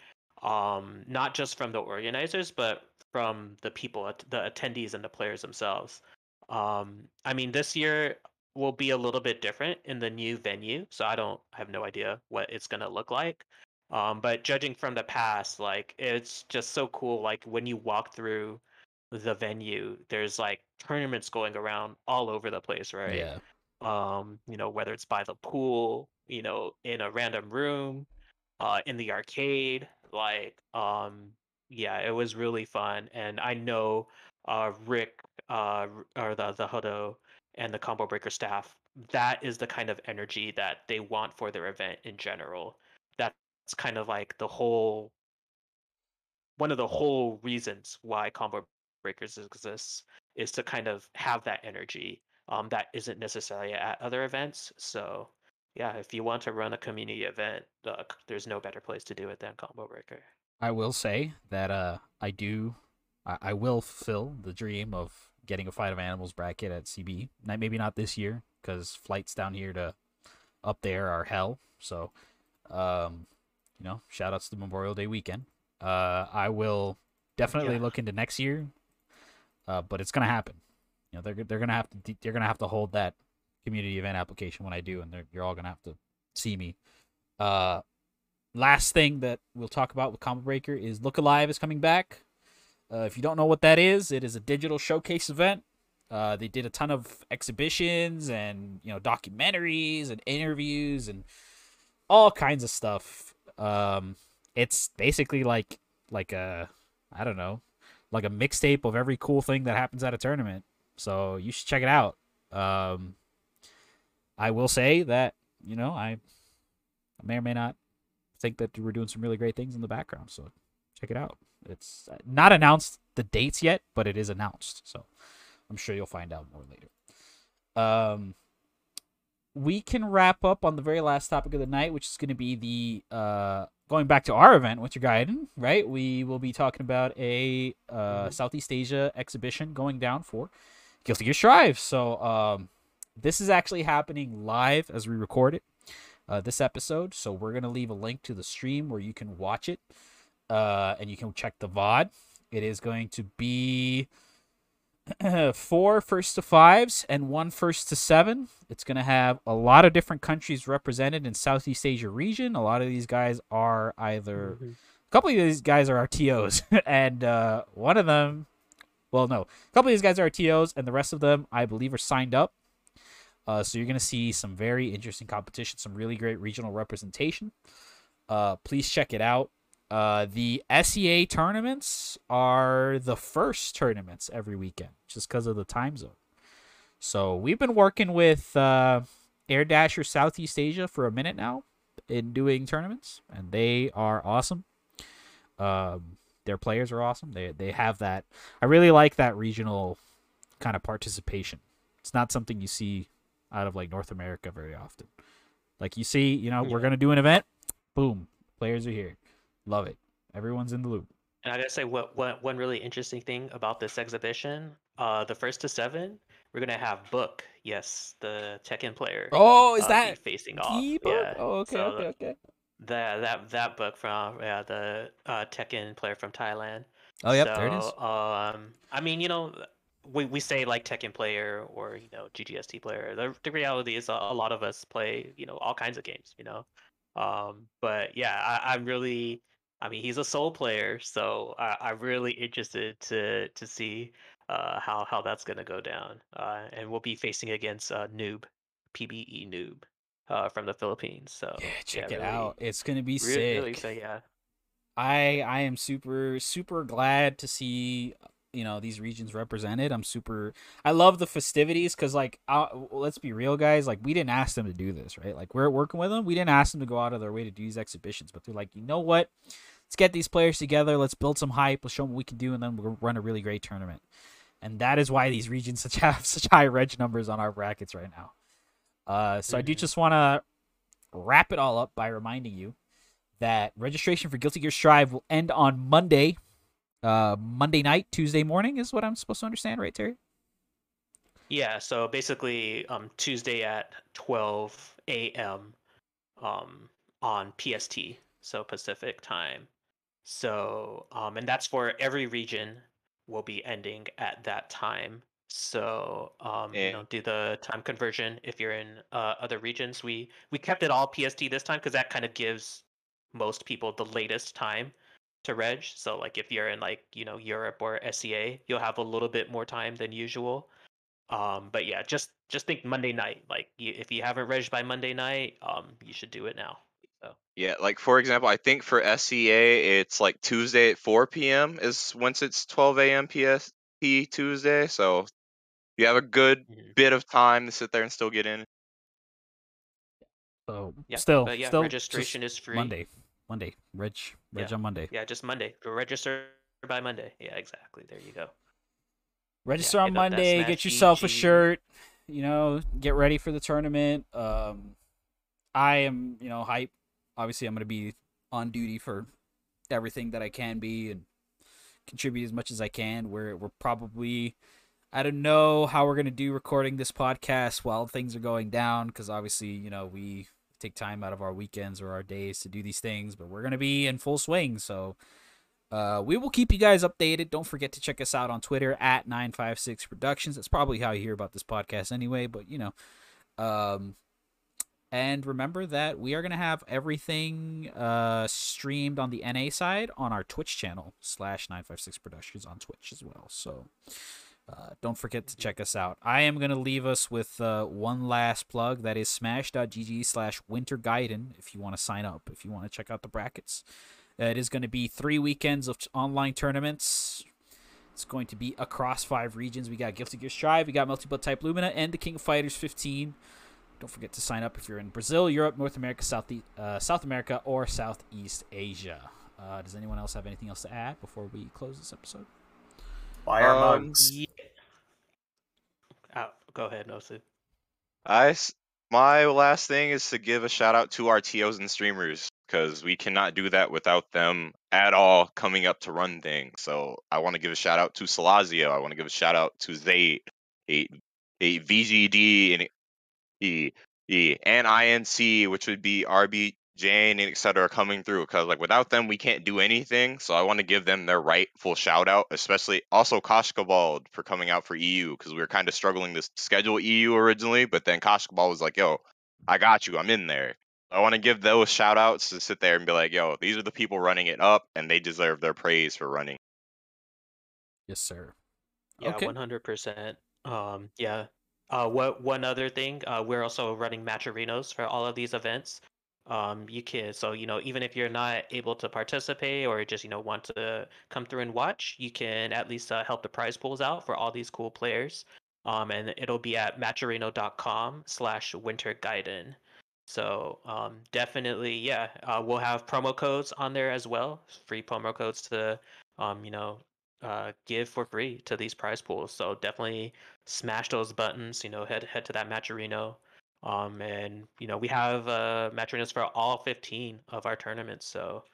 um not just from the organizers but from the people the attendees and the players themselves. Um i mean this year will be a little bit different in the new venue so i don't I have no idea what it's going to look like. Um but judging from the past like it's just so cool like when you walk through the venue there's like tournaments going around all over the place right? Yeah. um you know whether it's by the pool you know in a random room uh in the arcade like um yeah it was really fun and i know uh rick uh or the the hudo and the combo breaker staff that is the kind of energy that they want for their event in general that's kind of like the whole one of the whole reasons why combo breakers exists is to kind of have that energy um, that isn't necessarily at other events. So, yeah, if you want to run a community event, uh, there's no better place to do it than Combo Breaker. I will say that uh I do I, I will fill the dream of getting a fight of animals bracket at CB. Not, maybe not this year because flights down here to up there are hell. So, um, you know, shout outs to Memorial Day weekend. Uh, I will definitely Yeah. look into next year, uh, but it's gonna happen. You know, they're they're gonna have to they're gonna have to hold that community event application when I do, and they're, you're all gonna have to see me. Uh, last thing that we'll talk about with Combo Breaker is Look Alive is coming back. Uh, if you don't know what that is, it is a digital showcase event. Uh, they did a ton of exhibitions and you know documentaries and interviews and all kinds of stuff. Um, it's basically like like a I don't know, like a mixtape of every cool thing that happens at a tournament. So you should check it out. Um, I will say that you know I, I may or may not think that we're doing some really great things in the background. So check it out. It's uh, not announced the dates yet, but it is announced. So I'm sure you'll find out more later. Um, we can wrap up on the very last topic of the night, which is going to be the uh, going back to our event, Winter Gaiden, right? We will be talking about a uh, Mhm. Southeast Asia exhibition going down for Guilty Gear Strive. So um, this is actually happening live as we record it, uh, this episode. So we're going to leave a link to the stream where you can watch it uh, and you can check the VOD. It is going to be four first to fives and one first to seven. It's going to have a lot of different countries represented in Southeast Asia region. A lot of these guys are either Mhm. a couple of these guys are RTOs, and uh, one of them, well, no, a couple of these guys are RTOs, and the rest of them, I believe, are signed up. Uh, so you're going to see some very interesting competition, some really great regional representation. Uh, please check it out. Uh, the SEA tournaments are the first tournaments every weekend, just because of the time zone. So we've been working with uh, Air Dasher Southeast Asia for a minute now in doing tournaments, and they are awesome. Um, their players are awesome. They they have that. I really like that regional kind of participation. It's not something you see out of like North America very often. Like you see, you know, we're gonna do an event, boom, players are here. Love it. Everyone's in the loop. And I gotta say, what, what one really interesting thing about this exhibition, uh, the first to seven, we're gonna have Book, yes, the Tekken player. Oh, uh, that facing off? Yeah. Oh, okay, so okay, okay. That that that book from yeah the uh, Tekken player from Thailand. Oh, yep, there it is. Um, I mean, you know, we, we say like Tekken player or you know GGST player. The the reality is a, a lot of us play you know all kinds of games. You know, um, but yeah, I, I'm really. I mean, he's a soul player, so I, I'm really interested to to see uh, how how that's gonna go down. Uh, and we'll be facing against uh, Noob, PBE Noob, uh, from the Philippines. So Yeah, check yeah, it really- out. It's gonna be Really, sick. really excited, yeah. I I am super super glad to see you know these regions represented. I'm super. I love the festivities because like uh, let's be real, guys. Like we didn't ask them to do this, right? Like we're working with them. We didn't ask them to go out of their way to do these exhibitions, but they're like, you know what? Let's get these players together. Let's build some hype. Let's show them what we can do, and then we'll run a really great tournament. And that is why these regions such have such high reg numbers on our brackets right now. Uh, so I do Mhm. just want to wrap it all up by reminding you that registration for Guilty Gear Strive will end on Monday. Uh, Monday night, Tuesday morning is what I'm supposed to understand, right, Terry? Yeah, so basically, um, Tuesday at 12 a.m. um, on PST, so Pacific time. So, um, and that's for every region will be ending at that time. So, um, Eh. you know, do the time conversion if you're in uh, other regions. We we kept it all PST this time because that kind of gives most people the latest time to reg. So, like if you're in like you know Europe or SEA, you'll have a little bit more time than usual. Um, but yeah, just just think Monday night. Like you, if you haven't reg by Monday night, um, you should do it now. So Yeah, like for example, I think for SEA it's like Tuesday at 4 p.m. is once it's 12 a.m. PST Tuesday. So you have a good Mhm. bit of time to sit there and still get in. So yeah, still, but yeah, still registration is free. Monday, Monday, reg, reg Yeah. on Monday. Yeah, just Monday. Register by Monday. Yeah, exactly. There you go. Register hit on Monday. Get yourself a shirt. You know, get ready for the tournament. Um, I am, you know, hype. Obviously, I'm gonna be on duty for everything that I can be, and contribute as much as I can. We're we're probably I don't know how we're gonna do recording this podcast while things are going down because obviously you know we take time out of our weekends or our days to do these things, but we're gonna be in full swing. So uh, we will keep you guys updated. Don't forget to check us out on Twitter at 956 Productions. That's probably how you hear about this podcast anyway, but you know. Um, and remember that we are going to have everything uh, streamed on the NA side on our Twitch channel, slash 956 Productions on Twitch as well. So uh, don't forget to check us out. I am going to leave us with uh, one last plug. That is smash.gg slash winter gaiden if you want to sign up, if you want to check out the brackets. Uh, it is going to be three weekends of online tournaments. It's going to be across five regions. We got Guilty Gear Strive, we got Melty Blood Type Lumina, and the King of Fighters 15. Don't forget to sign up if you're in Brazil, Europe, North America, South uh, South America, or Southeast Asia. Uh, does anyone else have anything else to add before we close this episode? Buy our Um, mugs. Yeah. Go ahead, Nosu. I my last thing is to give a shout out to our TOs and streamers because we cannot do that without them at all coming up to run things. So I want to give a shout out to Salazio. I want to give a shout out to Zate, a, a VGD and E E and INC, which would be RB Jane and etc. coming through because like without them we can't do anything. So I want to give them their rightful shout out, especially also Koshkabald for coming out for EU because we were kind of struggling to schedule EU originally, but then Koshkabald was like, "Yo, I got you. I'm in there." I want to give those shout outs to sit there and be like, "Yo, these are the people running it up, and they deserve their praise for running." Yes, sir. Yeah, one hundred percent. Um, yeah. Uh, what one other thing? Uh, we're also running Matcherinos for all of these events. Um, you can so you know even if you're not able to participate or just you know want to come through and watch, you can at least uh, help the prize pools out for all these cool players. Um, and it'll be at matcherino.com slash winter gaiden. So um, definitely, yeah, uh, we'll have promo codes on there as well, free promo codes to um, you know uh, give for free to these prize pools. So definitely smash those buttons. You know, head head to that Matcherino. Um, and you know we have uh, Matcherinos for all 15 of our tournaments. So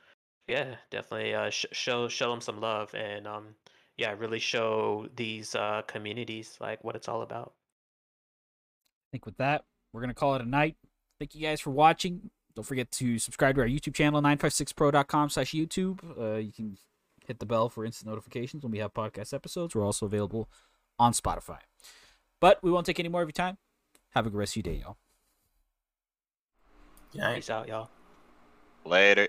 yeah, definitely uh, sh- show show them some love and um, yeah, really show these uh, communities like what it's all about. I think with that, we're to call it a night. Thank you guys for watching. Don't forget to subscribe to our YouTube channel, 956pro.com slash YouTube. Uh, you can hit the bell for instant notifications when we have podcast episodes. We're also available on Spotify. But we won't take any more of your time. Have a good rest of your day, y'all. Good. Peace out, y'all. Later.